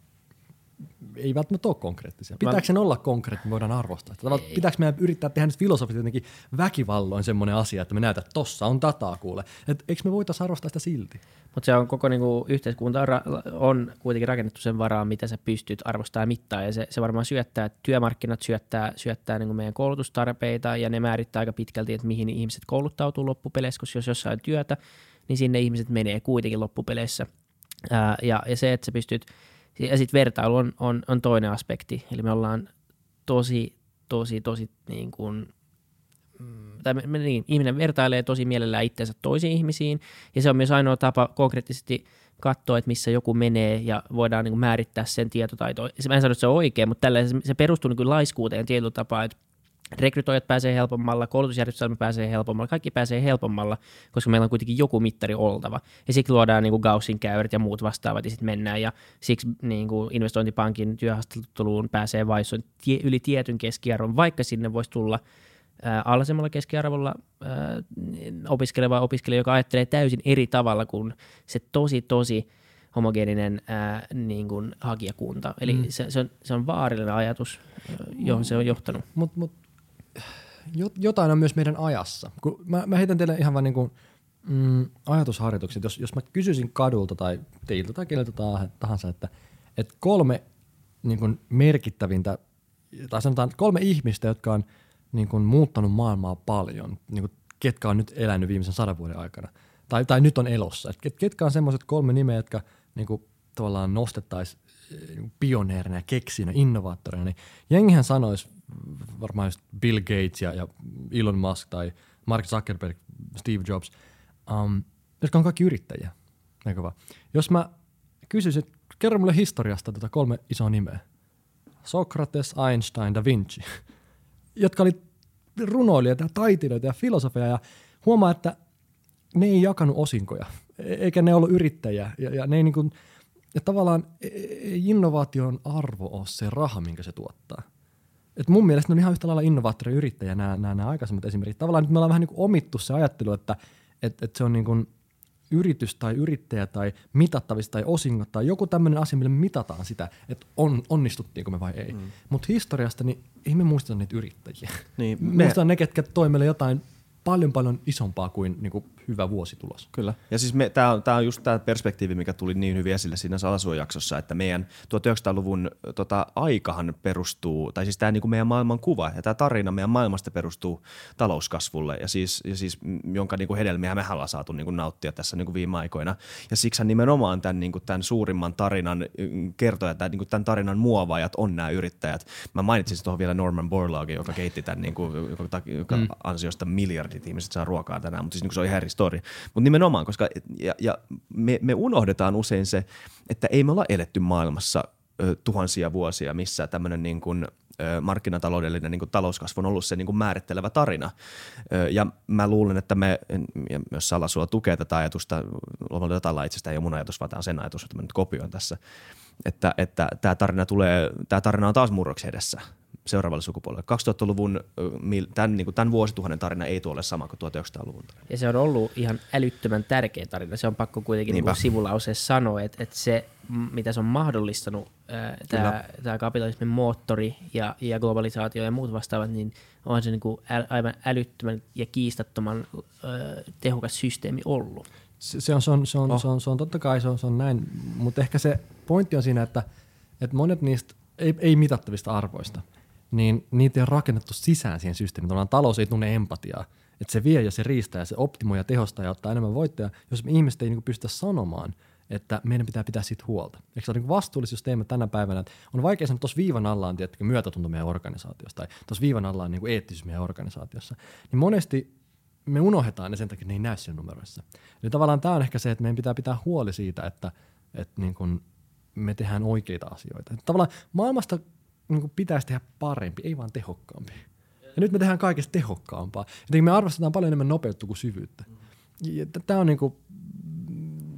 Speaker 1: ei välttämättä ole konkreettisia. Pitääkö sen olla konkreettinen, voidaan arvostaa. Tavallaan pitääkö meidän yrittää tehdä nyt filosofisesti jotenkin väkivalloin semmoinen asia, että me näytä, että tossa on dataa kuule. Et eikö me voitaisiin arvostaa sitä silti?
Speaker 2: Mutta se on koko niinku, yhteiskunta on, on kuitenkin rakennettu sen varaan, mitä sä pystyt arvostamaan ja mittaa. Ja se, se varmaan syöttää, että työmarkkinat syöttää, syöttää niinku meidän koulutustarpeita ja ne määrittää aika pitkälti, että mihin ihmiset kouluttautuu loppupeleissä, koska jos jossain on työtä, niin sinne ihmiset menee kuitenkin loppupeleissä. Ää, ja, ja se, että sä pystyt, ja sitten vertailu on, on, on toinen aspekti. Eli me ollaan tosi, tosi, tosi niin kuin, mm, tai me, me, niin, ihminen vertailee tosi mielellään itsensä toisiin ihmisiin, ja se on myös ainoa tapa konkreettisesti katsoa, että missä joku menee, ja voidaan niin kuin määrittää sen tietotaito. Mä en sano, että se on oikein, mutta tällä se perustuu niin kuin laiskuuteen tietyllä tapaa, että rekrytoijat pääsee helpommalla, koulutusjärjestelmä pääsee helpommalla, kaikki pääsee helpommalla, koska meillä on kuitenkin joku mittari oltava. Ja siksi luodaan niin kuin Gaussin käyrit ja muut vastaavat ja sitten mennään. Ja siksi niin kuin investointipankin työhaastatteluun pääsee vain tie, yli tietyn keskiarvon, vaikka sinne voisi tulla ää, alhaisemmalla keskiarvolla ää, opiskeleva opiskelija, joka ajattelee täysin eri tavalla kuin se tosi, tosi homogeeninen ää, niin kuin hakijakunta. Eli mm. se, se, on, se on vaarallinen ajatus, johon se on johtanut.
Speaker 1: Mutta mut, jotain on myös meidän ajassa. Kun mä, mä heitän teille ihan vain niin kuin, mm, ajatusharjoitukset. Jos, jos mä kysyisin kadulta tai teiltä tai keneltä tahansa, että, että kolme niin kuin merkittävintä, tai sanotaan kolme ihmistä, jotka on niin kuin, muuttanut maailmaa paljon, niin kuin, ketkä on nyt elänyt viimeisen sadan vuoden aikana, tai, tai nyt on elossa. Et ketkä on semmoiset kolme nimeä, jotka niin kuin, tavallaan nostettaisiin eh, pioneerina, keksinä, innovaattorina, niin jengihän sanoisi varmaan just Bill Gates ja, ja Elon Musk tai Mark Zuckerberg, Steve Jobs, um, jotka on kaikki yrittäjiä. Eikö vaan? Jos mä kysyisin, että kerro mulle historiasta tätä kolme isoa nimeä. Sokrates, Einstein, Da Vinci, jotka oli runoilijoita ja taiteilijoita ja filosofeja ja huomaa, että ne ei jakanut osinkoja, e-, eikä ne ollut yrittäjiä ja, ja ne ei niin kuin, ja tavallaan e-, e-, innovaation arvo ole se raha, minkä se tuottaa – et mun mielestä ne on ihan yhtä lailla innovaattoriyrittäjä nämä, nämä, nämä aikaisemmat esimerkit. Tavallaan nyt me ollaan vähän niin omittu se ajattelu, että, että, että se on niin kuin yritys tai yrittäjä tai mitattavista tai osingot tai joku tämmöinen asia, millä mitataan sitä, että on, onnistuttiinko me vai ei. Mm. Mutta historiasta niin ei me muisteta niitä yrittäjiä. Niin, me muistetaan ne, ketkä toi meille jotain paljon paljon isompaa kuin, niin kuin hyvä vuositulos.
Speaker 3: Kyllä. Ja siis tämä on, tää on just tämä perspektiivi, mikä tuli niin hyvin esille siinä Salasuojaksossa, että meidän 1900-luvun tota, aikahan perustuu, tai siis tämä niin meidän maailman kuva ja tämä tarina meidän maailmasta perustuu talouskasvulle ja siis, ja siis jonka niin kuin hedelmiä me ollaan saatu niin kuin nauttia tässä niin kuin viime aikoina. Ja siksi nimenomaan tämän, niin kuin tämän suurimman tarinan kertoja, tai niin kuin tämän tarinan muovaajat on nämä yrittäjät. Mä mainitsin tuohon vielä Norman Borlaugin, joka keitti tämän, niin kuin, joka, joka mm. ansiosta miljardit ihmiset saa ruokaa tänään, mutta siis niin kuin se on ihan story. Mutta nimenomaan, koska ja, ja me, me unohdetaan usein se, että ei me olla eletty maailmassa ö, tuhansia vuosia, missä tämmöinen niin kuin, markkinataloudellinen niin kuin talouskasvu on ollut se niin kuin määrittelevä tarina. Ja mä luulen, että me, ja myös Salasua tukee tätä ajatusta, Lomalta datalla itsestä ei ole mun ajatus, vaan tämä on sen ajatus, että mä nyt kopioin tässä, että, että tämä tarina, tulee, tämä tarina on taas murroksi edessä seuraavalle sukupolvelle. 2000-luvun, tämän, niin kuin tämän vuosituhannen tarina ei tuolle sama kuin 1900-luvun tarina.
Speaker 2: Ja se on ollut ihan älyttömän tärkeä tarina. Se on pakko kuitenkin niin sivulauseessa sanoa, että, että se, mitä se on mahdollistanut, tämä, tämä kapitalismin moottori ja, ja globalisaatio ja muut vastaavat, niin on se niin kuin aivan älyttömän ja kiistattoman äh, tehokas systeemi ollut.
Speaker 1: Se, se, on, se, on, se, on, oh. se, on, se on totta kai se on, se on näin, mutta ehkä se pointti on siinä, että, että monet niistä ei, ei mitattavista arvoista – niin niitä ole rakennettu sisään siihen systeemiin. Tavallaan talous ei tunne empatiaa. Että se vie ja se riistää ja se optimoi ja tehostaa ja ottaa enemmän voittoja, jos me ihmiset ei niin pystytä sanomaan, että meidän pitää pitää siitä huolta. Eikö se ole niin vastuullisuus teemme tänä päivänä, että on vaikea sanoa, että tuossa viivan alla on tietenkin myötätunto meidän organisaatiossa tai tuossa viivan alla on niin eettisyys meidän organisaatiossa. Niin monesti me unohdetaan ne sen takia, että ne ei näy siinä numeroissa. Eli tavallaan tämä on ehkä se, että meidän pitää pitää huoli siitä, että, että niin kuin me tehdään oikeita asioita. Tavallaan maailmasta niin kuin pitäisi tehdä parempi, ei vaan tehokkaampi. Ja nyt me tehdään kaikesta tehokkaampaa. Jotenkin me arvostetaan paljon enemmän nopeutta kuin syvyyttä. Tämä on niin kuin,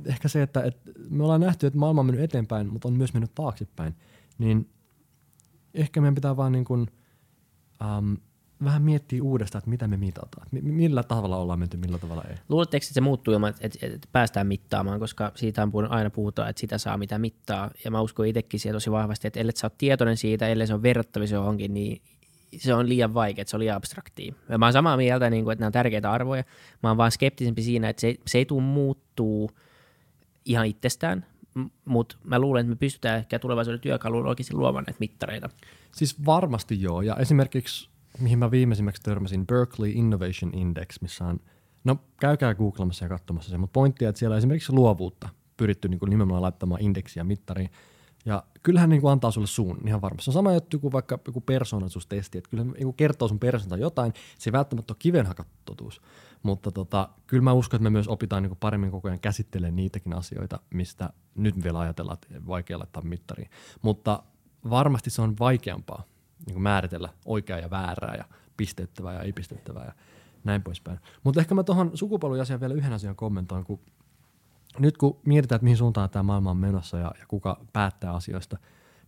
Speaker 1: ehkä se, että, että me ollaan nähty, että maailma on mennyt eteenpäin, mutta on myös mennyt taaksepäin. Niin ehkä meidän pitää vaan niin kuin, um, vähän miettiä uudestaan, että mitä me mitataan. Millä tavalla ollaan menty, millä tavalla ei.
Speaker 2: Luuletteko, että se muuttuu ilman, että, päästään mittaamaan, koska siitä on aina puhutaan, että sitä saa mitä mittaa. Ja mä uskon itsekin siihen tosi vahvasti, että ellei sä ole tietoinen siitä, ellei se on verrattavissa johonkin, niin se on liian vaikea, että se on liian abstraktia. Ja mä oon samaa mieltä, niin kuin, että nämä on tärkeitä arvoja. Mä oon vaan skeptisempi siinä, että se, se ei tule muuttuu ihan itsestään, mutta mä luulen, että me pystytään ehkä tulevaisuuden työkaluilla oikeasti luomaan näitä mittareita.
Speaker 1: Siis varmasti joo, ja esimerkiksi mihin mä viimeisimmäksi törmäsin, Berkeley Innovation Index, missä on, no käykää googlamassa ja katsomassa se, mutta pointti että siellä esimerkiksi luovuutta pyritty niin kuin nimenomaan laittamaan indeksiä mittariin, ja kyllähän niin kuin antaa sulle suun ihan varmasti. Se on sama juttu kuin vaikka joku persoonallisuustesti, että kyllä niin kertoo sun persoonalta jotain, se ei välttämättä ole kiven totuus. Mutta tota, kyllä mä uskon, että me myös opitaan niin kuin paremmin koko ajan käsittelemään niitäkin asioita, mistä nyt vielä ajatellaan, että vaikea laittaa mittariin. Mutta varmasti se on vaikeampaa niin määritellä oikeaa ja väärää ja pistettävää ja ei pistettävää ja näin poispäin. Mutta ehkä mä tuohon sukupolviasiaan vielä yhden asian kommentoin, kun nyt kun mietitään, että mihin suuntaan tämä maailma on menossa ja, ja kuka päättää asioista,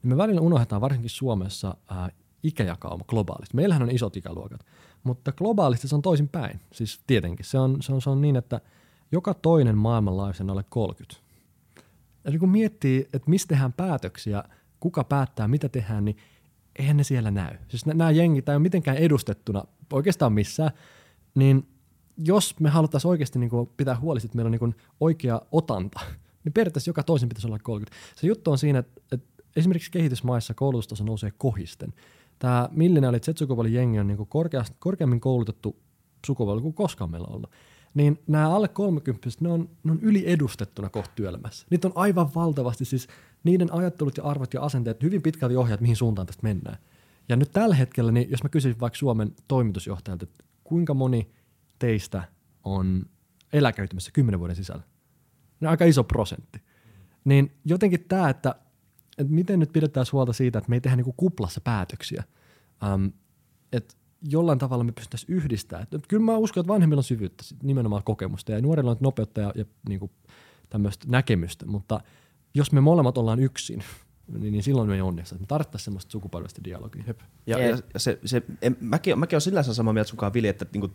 Speaker 1: niin me välillä unohdetaan varsinkin Suomessa ää, ikäjakauma globaalisti. Meillähän on isot ikäluokat, mutta globaalisti se on toisin päin. Siis tietenkin se on, se on, se on niin, että joka toinen maailmanlaajuisen alle 30. Eli kun miettii, että mistä tehdään päätöksiä, kuka päättää, mitä tehdään, niin eihän ne siellä näy. Siis nämä jengit ei ole mitenkään edustettuna oikeastaan missään, niin jos me haluttaisiin oikeasti niin kuin pitää huoli, että meillä on niin kuin oikea otanta, niin periaatteessa joka toisen pitäisi olla 30. Se juttu on siinä, että, että esimerkiksi kehitysmaissa koulutustaso nousee kohisten. Tämä milleniaalit Z-sukupolven jengi on niin kuin korkeammin koulutettu sukupolvi kuin koskaan meillä ollut. Niin nämä alle 30 ne on, ne on yliedustettuna kohta työelämässä. Niitä on aivan valtavasti, siis niiden ajattelut ja arvot ja asenteet hyvin pitkälti ohjaat, mihin suuntaan tästä mennään. Ja nyt tällä hetkellä, niin jos mä kysyisin vaikka Suomen toimitusjohtajalta, että kuinka moni teistä on eläköitymässä kymmenen vuoden sisällä? No aika iso prosentti. Niin jotenkin tämä, että, että miten nyt pidetään huolta siitä, että me ei tehdä niinku kuplassa päätöksiä. Um, että jollain tavalla me pystyttäisiin yhdistämään. Että kyllä mä uskon, että vanhemmilla on syvyyttä, nimenomaan kokemusta, ja nuorilla on nopeutta ja, ja niin kuin tämmöistä näkemystä, mutta jos me molemmat ollaan yksin, niin, niin silloin me ei onnistu. Me tarvittaisiin semmoista sukupolvista dialogia. Jep.
Speaker 3: Ja, ja, se, se, en, mäkin, mäkin olen sillä samaa mieltä sunkaan, Vili, että niinku,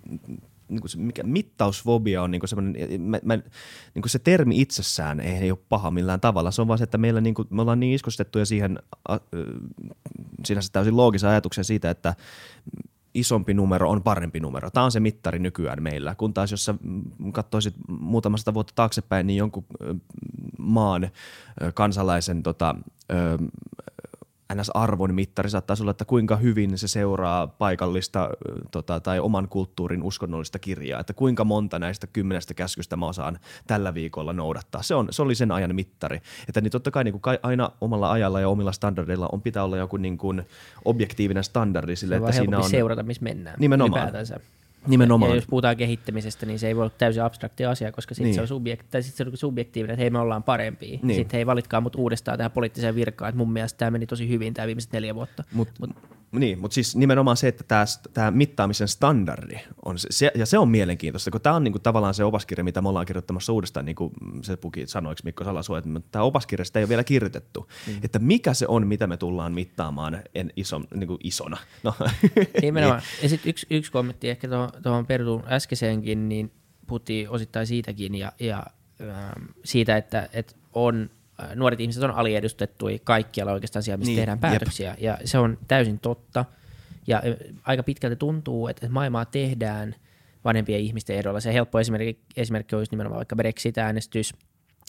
Speaker 3: niinku se, mikä, mittausfobia on niinku semmoinen, mä, mä, niinku se termi itsessään ei, ei ole paha millään tavalla. Se on vaan se, että meillä niinku, me ollaan niin iskostettuja siihen äh, sinänsä täysin loogisen ajatuksen siitä, että isompi numero on parempi numero. Tämä on se mittari nykyään meillä. Kun taas jos sä katsoisit muutamasta vuotta taaksepäin, niin jonkun maan kansalaisen tota, NS-arvon mittari saattaa olla, että kuinka hyvin se seuraa paikallista tota, tai oman kulttuurin uskonnollista kirjaa, että kuinka monta näistä kymmenestä käskystä mä osaan tällä viikolla noudattaa. Se, on, se oli sen ajan mittari. Että niin totta kai, niin kuin aina omalla ajalla ja omilla standardeilla on pitää olla joku niin kuin objektiivinen standardi sille, että siinä on...
Speaker 2: seurata, missä mennään.
Speaker 3: Nimenomaan. Ylipäätänsä. Nimenomaan.
Speaker 2: Ja jos puhutaan kehittämisestä, niin se ei voi olla täysin abstrakti asia, koska sitten niin. se, on subjekt, tai sit se on subjektiivinen, että hei me ollaan parempia. Niin. Sitten hei valitkaa mut uudestaan tähän poliittiseen virkaan, että mun mielestä tämä meni tosi hyvin tämä viimeiset neljä vuotta.
Speaker 3: Mut, Mut, niin, mutta siis nimenomaan se, että tämä mittaamisen standardi on se, se, ja se on mielenkiintoista, kun tämä on niinku tavallaan se opaskirja, mitä me ollaan kirjoittamassa uudestaan, niin kuin se puki sanoiksi Mikko Salasuo, että tämä opaskirja sitä ei ole vielä kirjoitettu, mm. että mikä se on, mitä me tullaan mittaamaan en iso, niin kuin isona. No.
Speaker 2: Nimenomaan. niin. Ja sitten yksi, yksi kommentti ehkä tuohon Pertun äskeiseenkin, niin puhuttiin osittain siitäkin ja, ja ähm, siitä, että, että on nuoret ihmiset on aliedustettuja kaikkialla oikeastaan siellä, missä niin, tehdään päätöksiä. Jep. Ja se on täysin totta. Ja aika pitkälti tuntuu, että maailmaa tehdään vanhempien ihmisten ehdolla. Se helppo esimerkki, esimerkki olisi nimenomaan vaikka Brexit-äänestys,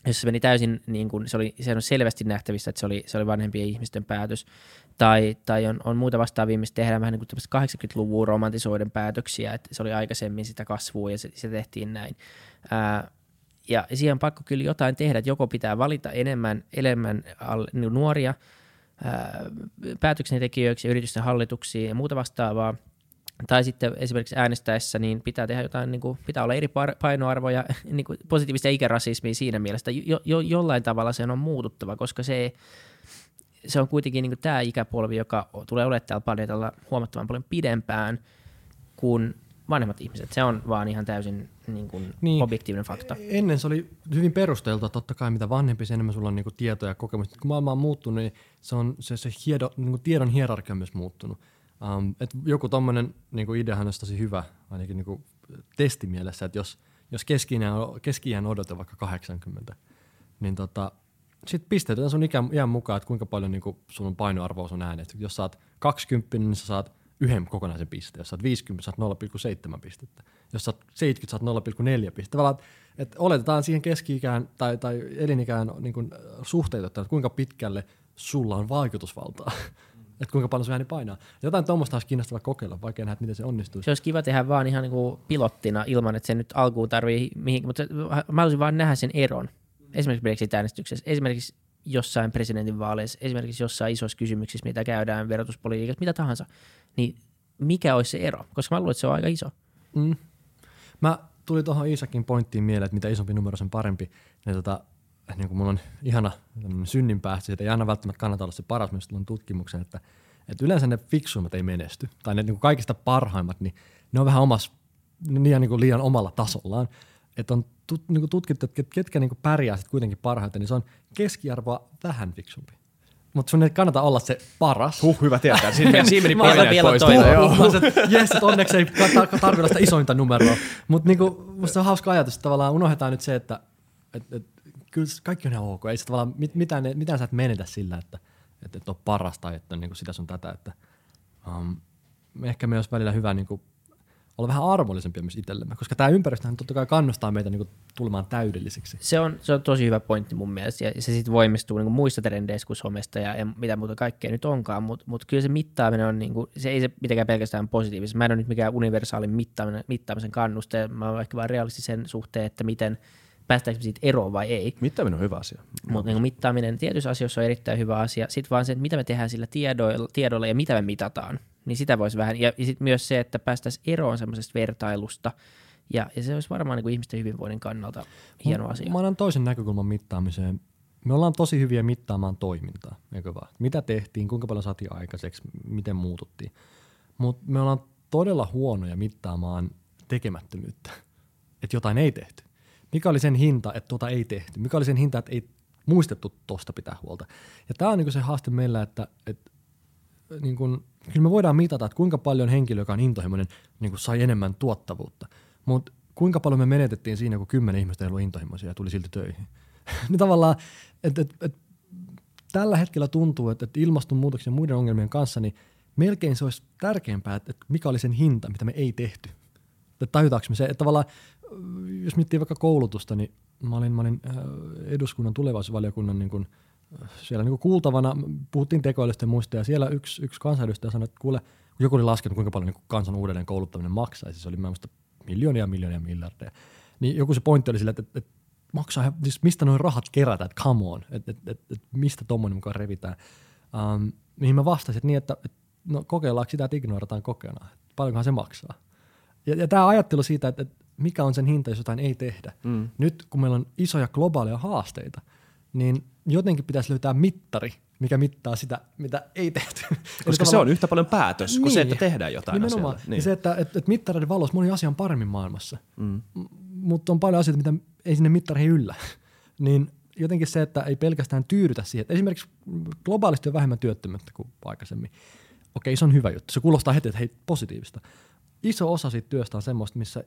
Speaker 2: jossa se meni täysin, niin kuin, se, oli, se on selvästi nähtävissä, että se oli, se oli vanhempien ihmisten päätös. Tai, tai on, on muuta vastaavia, missä tehdään vähän niin kuin 80-luvun romantisoiden päätöksiä, että se oli aikaisemmin sitä kasvua ja se, se tehtiin näin. Ää, ja siihen on pakko kyllä jotain tehdä, että joko pitää valita enemmän, enemmän niin nuoria ää, päätöksentekijöiksi, yritysten hallituksiin ja muuta vastaavaa, tai sitten esimerkiksi äänestäessä niin pitää tehdä jotain, niin kuin, pitää olla eri painoarvoja, niin kuin positiivista ikärasismia siinä mielessä. Jo, jo, jollain tavalla sen on muututtava, koska se, se on kuitenkin niin kuin tämä ikäpolvi, joka tulee olemaan täällä planeetalla huomattavan paljon pidempään kuin vanhemmat ihmiset. Se on vaan ihan täysin niin kuin niin, objektiivinen fakta.
Speaker 1: Ennen se oli hyvin perusteltua, totta kai mitä vanhempi, sen enemmän sulla on niin kuin tietoja ja kokemusta. Kun maailma on muuttunut, niin se, on, se, se hiedo, niin kuin tiedon hierarkia on myös muuttunut. Um, et joku tommonen niinku ideahan olisi tosi hyvä, ainakin niinku testimielessä, että jos, jos keski keski odote vaikka 80, niin tota, sitten pisteytetään sun iän, iän mukaan, että kuinka paljon niinku sun painoarvo on äänet. Jos saat 20, niin sä saat yhden kokonaisen pisteen. Jos oot 50, saat 0,7 pistettä. Jos oot 70, saat 0,4 pistettä. Tavallaan, että oletetaan siihen keski-ikään tai, tai elinikään niin kuin suhteutettuna, että kuinka pitkälle sulla on vaikutusvaltaa. että kuinka paljon se ääni painaa. Jotain tuommoista olisi kiinnostavaa kokeilla, vaikka nähdä, miten se onnistuu.
Speaker 2: Se olisi kiva tehdä vaan ihan niin kuin pilottina ilman, että se nyt alkuun tarvii mihin, mutta mä haluaisin vaan nähdä sen eron. Esimerkiksi Brexit-äänestyksessä, esimerkiksi jossain presidentinvaaleissa, esimerkiksi jossain isoissa kysymyksissä, mitä käydään verotuspolitiikassa, mitä tahansa, niin mikä olisi se ero? Koska mä luulen, että se on aika iso.
Speaker 1: Mm. Mä tuli tuohon Iisakin pointtiin mieleen, että mitä isompi numero, sen parempi. Ja tota, niin kuin mulla on ihana synninpäästö, että ei aina välttämättä kannata olla se paras, myös tullut tutkimuksen, että, että yleensä ne fiksuimmat ei menesty. Tai ne niin kuin kaikista parhaimmat, niin ne on vähän omas, liian, niin kuin liian omalla tasollaan. Että on tut, niin kuin tutkittu, että ketkä niin pärjää sitten kuitenkin parhaiten, niin se on keskiarvoa vähän fiksumpi. Mutta sun ei kannata olla se paras.
Speaker 3: Huh, hyvä tietää. Siinä
Speaker 2: meni paineet pois.
Speaker 1: Jes, että onneksi ei tarvitse olla sitä isointa numeroa. Mutta niinku, musta on hauska ajatus, että tavallaan unohdetaan nyt se, että et, et, kyllä kaikki on ihan ok. Ei se tavallaan, mit, mitään, mitään sä et menetä sillä, että et, et ole paras tai että niinku sitä sun tätä. Että, um, ehkä me olisi välillä hyvä niinku, olla vähän arvollisempia myös itsellemme, koska tämä ympäristöhän totta kai kannustaa meitä niinku tulemaan täydellisiksi.
Speaker 2: Se on, se on tosi hyvä pointti mun mielestä, ja se sitten voimistuu niinku muista trendeissä kuin somesta ja, ja mitä muuta kaikkea nyt onkaan, mutta mut kyllä se mittaaminen on, niinku, se ei se mitenkään pelkästään positiivista. Mä en ole nyt mikään universaalin mittaaminen, mittaamisen kannuste, mä olen ehkä vain realistisen suhteen, että miten päästäänkö siitä eroon vai ei.
Speaker 3: Mittaaminen on hyvä asia.
Speaker 2: Mutta niin mittaaminen tietyissä asioissa on erittäin hyvä asia. Sitten vaan se, että mitä me tehdään sillä tiedoilla, tiedoilla ja mitä me mitataan, niin sitä voisi vähän. Ja, ja sitten myös se, että päästäisiin eroon semmoisesta vertailusta. Ja, ja se olisi varmaan niin kuin ihmisten hyvinvoinnin kannalta hieno asia.
Speaker 1: Mä annan toisen näkökulman mittaamiseen. Me ollaan tosi hyviä mittaamaan toimintaa, eikö vaan? Mitä tehtiin, kuinka paljon saatiin aikaiseksi, miten muututtiin. Mutta me ollaan todella huonoja mittaamaan tekemättömyyttä, että jotain ei tehty. Mikä oli sen hinta, että tuota ei tehty? Mikä oli sen hinta, että ei muistettu tuosta pitää huolta? Ja tämä on niin se haaste meillä, että, että niin kuin, kyllä me voidaan mitata, että kuinka paljon henkilö, joka on intohimoinen, niin sai enemmän tuottavuutta. Mutta kuinka paljon me menetettiin siinä, kun kymmenen ihmistä ei ollut intohimoisia ja tuli silti töihin. niin tavallaan, että et, et, tällä hetkellä tuntuu, että, että ilmastonmuutoksen ja muiden ongelmien kanssa, niin melkein se olisi tärkeämpää, että, että mikä oli sen hinta, mitä me ei tehty. Että tajutaanko me se, että tavallaan jos miettii vaikka koulutusta, niin mä olin, mä olin äh, eduskunnan tulevaisuusvaliokunnan niin kuin, äh, siellä niin kuin kuultavana, puhuttiin tekoälystä muista, ja siellä yksi, yksi kansanedustaja sanoi, että kuule, joku oli laskenut, kuinka paljon niin kuin kansan uudelleen kouluttaminen maksaisi, se oli mä muista miljoonia, miljoonia, miljardeja. Niin joku se pointti oli sillä, että, että, että maksaa, siis mistä noin rahat kerätään, että come on, että, että, että, että mistä tuommoinen mukaan revitään. Um, mihin mä vastasin, että niin, että, että no kokeillaanko sitä, että ignorataan kokeena, paljonkohan se maksaa. Ja, ja tämä ajattelu siitä, että, että mikä on sen hinta, jos jotain ei tehdä. Mm. Nyt kun meillä on isoja globaaleja haasteita, niin jotenkin pitäisi löytää mittari, mikä mittaa sitä, mitä ei tehty.
Speaker 3: Koska se on yhtä paljon päätös niin, kuin se, että niin. tehdään jotain
Speaker 1: Nimenomaan. Niin. se, että et, et mittareiden valossa moni asia on paremmin maailmassa, mm. mutta on paljon asioita, mitä ei sinne mittareihin yllä. niin jotenkin se, että ei pelkästään tyydytä siihen. Että esimerkiksi globaalisti on vähemmän työttömyyttä kuin aikaisemmin. Okei, se on hyvä juttu. Se kuulostaa heti, että hei, positiivista. Iso osa siitä työstä on semmoista, missä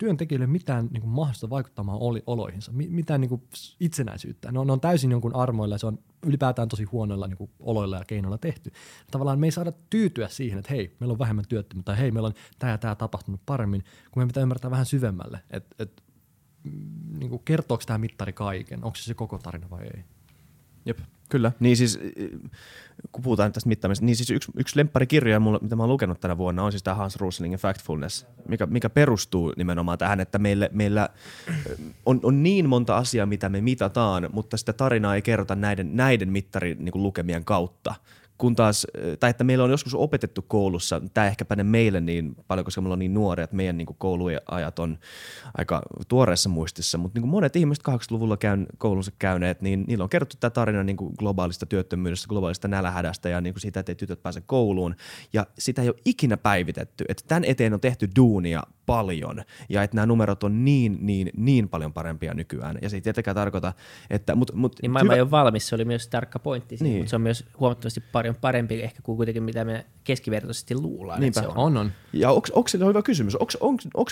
Speaker 1: työntekijöille mitään niin kuin mahdollista vaikuttamaan oli, oloihinsa, mitään niin kuin itsenäisyyttä. Ne on, ne on täysin jonkun armoilla ja se on ylipäätään tosi huonoilla niin kuin oloilla ja keinoilla tehty. Tavallaan me ei saada tyytyä siihen, että hei, meillä on vähemmän työttömyyttä tai hei, meillä on tämä ja tämä tapahtunut paremmin, kun me pitää ymmärtää vähän syvemmälle, että, mm, niin kertooko tämä mittari kaiken, onko se se koko tarina vai ei.
Speaker 3: Jep, kyllä. Niin siis, kun puhutaan tästä mittaamisesta, niin siis yksi, yksi lempparikirja, mitä mä oon lukenut tänä vuonna, on siis tämä Hans Roslingin Factfulness, mikä, mikä perustuu nimenomaan tähän, että meillä, meillä on, on niin monta asiaa, mitä me mitataan, mutta sitä tarinaa ei kerrota näiden, näiden mittarin niin lukemien kautta kun taas, tai että meillä on joskus opetettu koulussa, tämä ehkä päne meille niin paljon, koska meillä on niin nuoria, että meidän niin kouluajat on aika tuoreessa muistissa, mutta niin monet ihmiset 80-luvulla käyn, koulunsa käyneet, niin niillä on kerrottu tämä tarina niin kuin globaalista työttömyydestä, globaalista nälähädästä ja niin kuin siitä, että ei tytöt pääse kouluun, ja sitä ei ole ikinä päivitetty, että tämän eteen on tehty duunia paljon ja että nämä numerot on niin, niin, niin paljon parempia nykyään. Ja se ei tietenkään tarkoita, että... Mut, mut
Speaker 2: niin maailma hyvä... ei ole valmis, se oli myös tarkka pointti, niin. mutta se on myös huomattavasti pari, paljon parempi ehkä kuin kuitenkin mitä me keskivertaisesti luullaan,
Speaker 3: Niinpä.
Speaker 2: että se on.
Speaker 1: On, on.
Speaker 3: Ja onko, se hyvä kysymys, onko,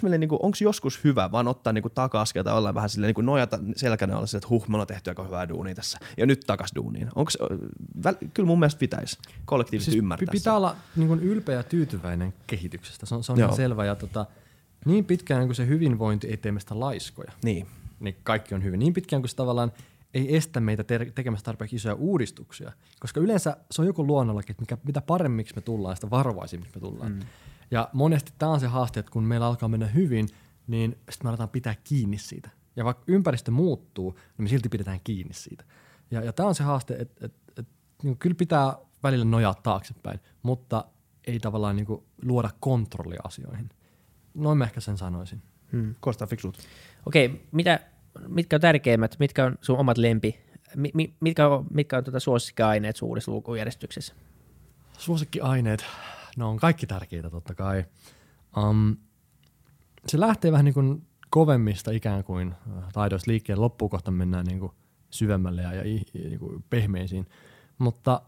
Speaker 3: meille niinku, onko joskus hyvä vaan ottaa niinku taka-askel tai olla vähän silleen niinku nojata selkänä olla silleen, että huh, me ollaan tehty aika hyvää duunia tässä ja nyt takas duuniin. Onko, väl, kyllä mun mielestä pitäisi kollektiivisesti siis ymmärtää
Speaker 1: pitää
Speaker 3: se.
Speaker 1: olla niin kuin ylpeä ja tyytyväinen kehityksestä. Se on, se on ihan selvä. Ja tota, niin pitkään kuin se hyvinvointi ei tee meistä laiskoja,
Speaker 3: Niin.
Speaker 1: niin kaikki on hyvin. Niin pitkään kuin se tavallaan ei estä meitä te- tekemästä tarpeeksi isoja uudistuksia. Koska yleensä se on joku luonnollakin, että mikä, mitä paremmiksi me tullaan, sitä varovaisimmiksi me tullaan. Mm. Ja monesti tämä on se haaste, että kun meillä alkaa mennä hyvin, niin sitten me aletaan pitää kiinni siitä. Ja vaikka ympäristö muuttuu, niin me silti pidetään kiinni siitä. Ja, ja tämä on se haaste, että, että, että niin kyllä pitää välillä nojaa taaksepäin, mutta ei tavallaan niin kuin luoda kontrollia asioihin. Noin mä ehkä sen sanoisin.
Speaker 2: Hmm.
Speaker 3: Koostaa fiksut.
Speaker 2: Okei, mitä, mitkä on tärkeimmät, mitkä on sun omat lempi, mi, mi, mitkä on, mitkä on tuota suosikkiaineet sun uudessa lukujärjestyksessä?
Speaker 1: Suosikkiaineet, ne on kaikki tärkeitä totta kai. Um, se lähtee vähän niin kuin kovemmista ikään kuin äh, taidoista liikkeen loppuun kohta mennään niin kuin syvemmälle ja, ja niin kuin pehmeisiin. Mutta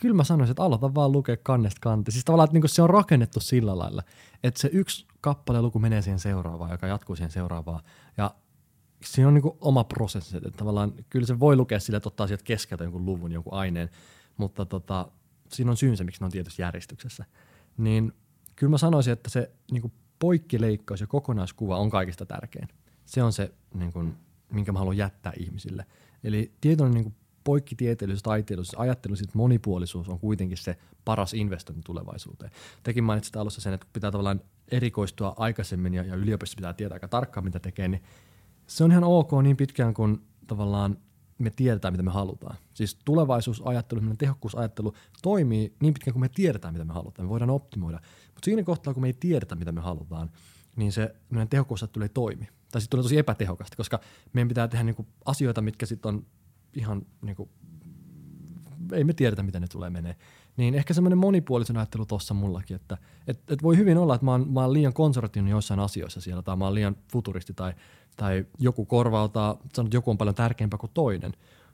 Speaker 1: kyllä mä sanoisin, että aloita vaan lukea kannesta kanteen. Siis tavallaan, että niin kuin se on rakennettu sillä lailla, että se yksi kappale luku menee siihen seuraavaan, joka jatkuu siihen seuraavaan. Ja siinä on niin oma prosessi, että tavallaan kyllä se voi lukea sillä, että ottaa sieltä keskeltä jonkun luvun, jonkun aineen, mutta tota, siinä on syynsä, miksi ne on tietyssä järjestyksessä. Niin kyllä mä sanoisin, että se niin kuin poikkileikkaus ja kokonaiskuva on kaikista tärkein. Se on se, niin kuin, minkä mä haluan jättää ihmisille. Eli tietoinen niin kuin poikkitieteellisyys, taiteellisuus, ajattelu, sit monipuolisuus on kuitenkin se paras investointi tulevaisuuteen. Tekin mainitsit alussa sen, että pitää tavallaan erikoistua aikaisemmin ja, ja yliopistossa pitää tietää aika tarkkaan, mitä tekee, niin se on ihan ok niin pitkään, kun tavallaan me tiedetään, mitä me halutaan. Siis tulevaisuusajattelu, tehokkuusajattelu toimii niin pitkään, kun me tiedetään, mitä me halutaan. Me voidaan optimoida. Mutta siinä kohtaa, kun me ei tiedetä, mitä me halutaan, niin se meidän tehokkuusajattelu ei toimi. Tai sitten tulee tosi epätehokasta, koska meidän pitää tehdä niinku asioita, mitkä sitten on ihan niinku, ei me tiedetä, miten ne tulee menee. Niin ehkä semmoinen monipuolisen ajattelu tuossa mullakin, että et, et voi hyvin olla, että mä oon, mä oon liian konservatiivinen joissain asioissa siellä, tai mä oon liian futuristi, tai, tai joku korvautaa, sanot, joku on paljon tärkeämpää kuin toinen,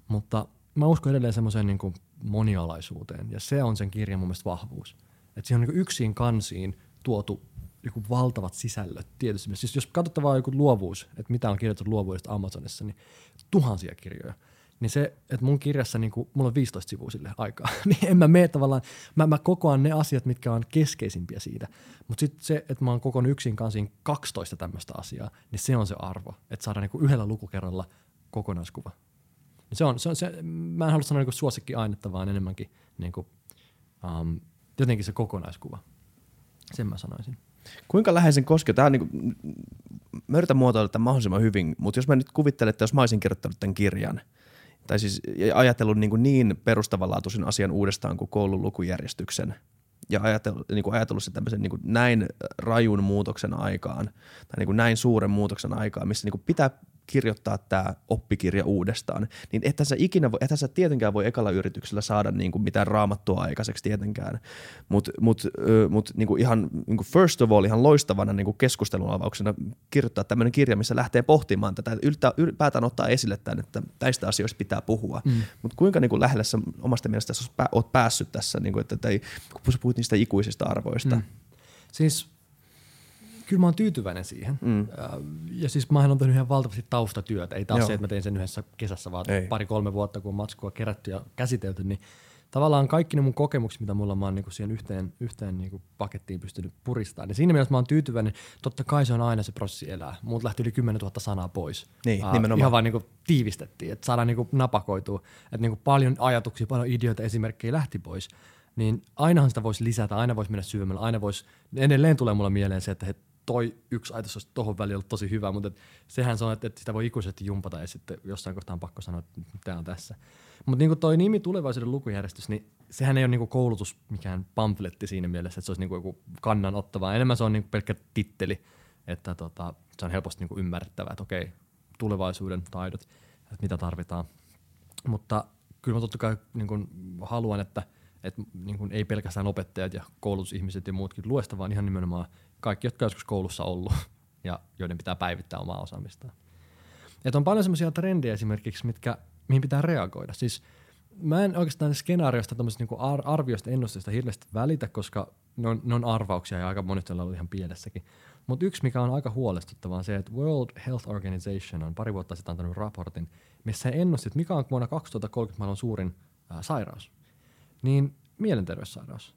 Speaker 1: mutta mä uskon edelleen semmoiseen niin kuin monialaisuuteen, ja se on sen kirjan mun mielestä vahvuus. Että siihen on niin yksin kansiin tuotu joku valtavat sisällöt tietysti. Siis jos katsotaan vaan joku luovuus, että mitä on kirjoitettu luovuudesta Amazonissa, niin tuhansia kirjoja. Niin se, että mun kirjassa, niin kuin, mulla on 15 sivua sille aikaa, niin en mä mene tavallaan, mä, mä kokoan ne asiat, mitkä on keskeisimpiä siitä. Mutta sitten se, että mä oon kokonut yksin kansiin 12 tämmöistä asiaa, niin se on se arvo, että saadaan niin yhdellä lukukerralla kokonaiskuva. Niin Se on, se on se, mä en halua sanoa niin suosikkiainetta, vaan enemmänkin niin kuin, um, jotenkin se kokonaiskuva. Sen mä sanoisin.
Speaker 3: Kuinka läheisen koskee? Tämä on niin kuin, mä yritän muotoilla tämän mahdollisimman hyvin, mutta jos mä nyt kuvittelen, että jos mä olisin kirjoittanut tämän kirjan, tai siis ajatellut niin, niin perustavanlaatuisen asian uudestaan kuin koulun lukujärjestyksen, ja ajatellut, niin kuin ajatellut se tämmöisen niin kuin näin rajun muutoksen aikaan, tai niin kuin näin suuren muutoksen aikaan, missä niin kuin pitää kirjoittaa tämä oppikirja uudestaan, niin ethän sä ikinä voi, ethän sä tietenkään voi ekalla yrityksellä saada niin kuin mitään raamattua aikaiseksi tietenkään, mutta mut, mut niin kuin ihan niin kuin first of all ihan loistavana niin kuin keskustelun avauksena kirjoittaa tämmöinen kirja, missä lähtee pohtimaan tätä, yltä, ylipäätään ottaa esille tämän, että näistä asioista pitää puhua, mm. mutta kuinka niin kuin lähellä sä omasta mielestä olet päässyt tässä, niin kuin, että, että ei, kun sä puhut niistä ikuisista arvoista. Mm.
Speaker 1: Siis kyllä mä oon tyytyväinen siihen. Mm. Ja siis mä oon tehnyt ihan valtavasti taustatyötä. Ei taas
Speaker 3: Joo.
Speaker 1: se, että mä tein sen yhdessä kesässä, vaan pari-kolme vuotta, kun on matskua kerätty ja käsitelty, niin tavallaan kaikki ne mun kokemukset, mitä mulla mä oon niinku siihen yhteen, yhteen niinku pakettiin pystynyt puristamaan. Niin siinä mielessä mä oon tyytyväinen. Totta kai se on aina se prosessi elää. Muut lähti yli 10 000 sanaa pois.
Speaker 3: Niin,
Speaker 1: Ää,
Speaker 3: nimenomaan.
Speaker 1: Ihan vaan niinku tiivistettiin, että saadaan niinku napakoitua. Että niinku paljon ajatuksia, paljon ideoita, esimerkkejä lähti pois. Niin ainahan sitä voisi lisätä, aina voisi mennä syvemmälle, aina voisi, edelleen tulee mulla mieleen se, että he, toi yksi ajatus olisi tohon väliin ollut tosi hyvä, mutta et sehän se on, että, että sitä voi ikuisesti jumpata ja sitten jossain kohtaa on pakko sanoa, että tämä on tässä. Mutta niin toi nimi tulevaisuuden lukujärjestys, niin sehän ei ole niinku koulutus mikään pamfletti siinä mielessä, että se olisi niinku joku kannanotto, vaan enemmän se on niinku pelkkä titteli, että tota, se on helposti niinku ymmärrettävää, että okei, tulevaisuuden taidot, että mitä tarvitaan. Mutta kyllä mä totta kai niin kuin haluan, että, että niin kuin ei pelkästään opettajat ja koulutusihmiset ja muutkin lue sitä, vaan ihan nimenomaan kaikki, jotka joskus koulussa ollut ja joiden pitää päivittää omaa osaamistaan. Et on paljon semmoisia trendejä esimerkiksi, mitkä, mihin pitää reagoida. Siis mä en oikeastaan skenaariosta, niin ar- arvioista, ennusteista hirveästi välitä, koska ne on, ne on arvauksia ja aika monet on ihan pienessäkin. Mutta yksi, mikä on aika huolestuttavaa, on se, että World Health Organization on pari vuotta sitten antanut raportin, missä he ennusti, että mikä on vuonna 2030 maailman suurin ää, sairaus. Niin mielenterveyssairaus.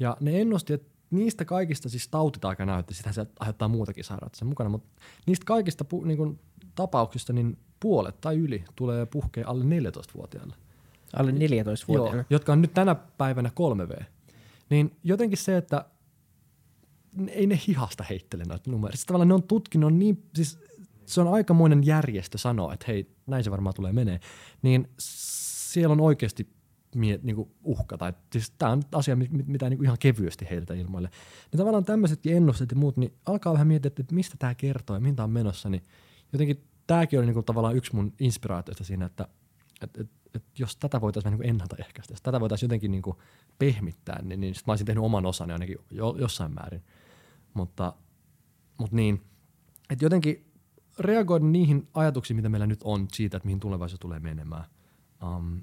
Speaker 1: Ja ne ennusti, että niistä kaikista, siis tautitaika näytti, sitähän se aiheuttaa muutakin sairautta sen mukana, mutta niistä kaikista pu, niin kun, tapauksista niin puolet tai yli tulee puhkeen alle 14-vuotiaille.
Speaker 2: Alle 14-vuotiaille? Joo,
Speaker 1: jotka on nyt tänä päivänä 3V. Niin jotenkin se, että ei ne hihasta heittele noita numeroita. Siis tavallaan ne on tutkinut niin, siis se on aikamoinen järjestö sanoa, että hei, näin se varmaan tulee menee. Niin siellä on oikeasti miet, niin uhka, tai siis tämä on asia, mitä niin ihan kevyesti heiltä ilmoille. Niin tavallaan tämmöisetkin ennusteet ja muut, niin alkaa vähän miettiä, että mistä tämä kertoo ja mihin tämä on menossa, niin jotenkin tämäkin oli niin tavallaan yksi mun inspiraatioista siinä, että että, että, että jos tätä voitaisiin niin ennaltaehkäistä, jos tätä voitaisiin jotenkin niin pehmittää, niin, niin sit mä olisin tehnyt oman osani ainakin jo, jossain määrin. Mutta, mutta niin, että jotenkin reagoida niihin ajatuksiin, mitä meillä nyt on siitä, että mihin tulevaisuus tulee menemään. Um,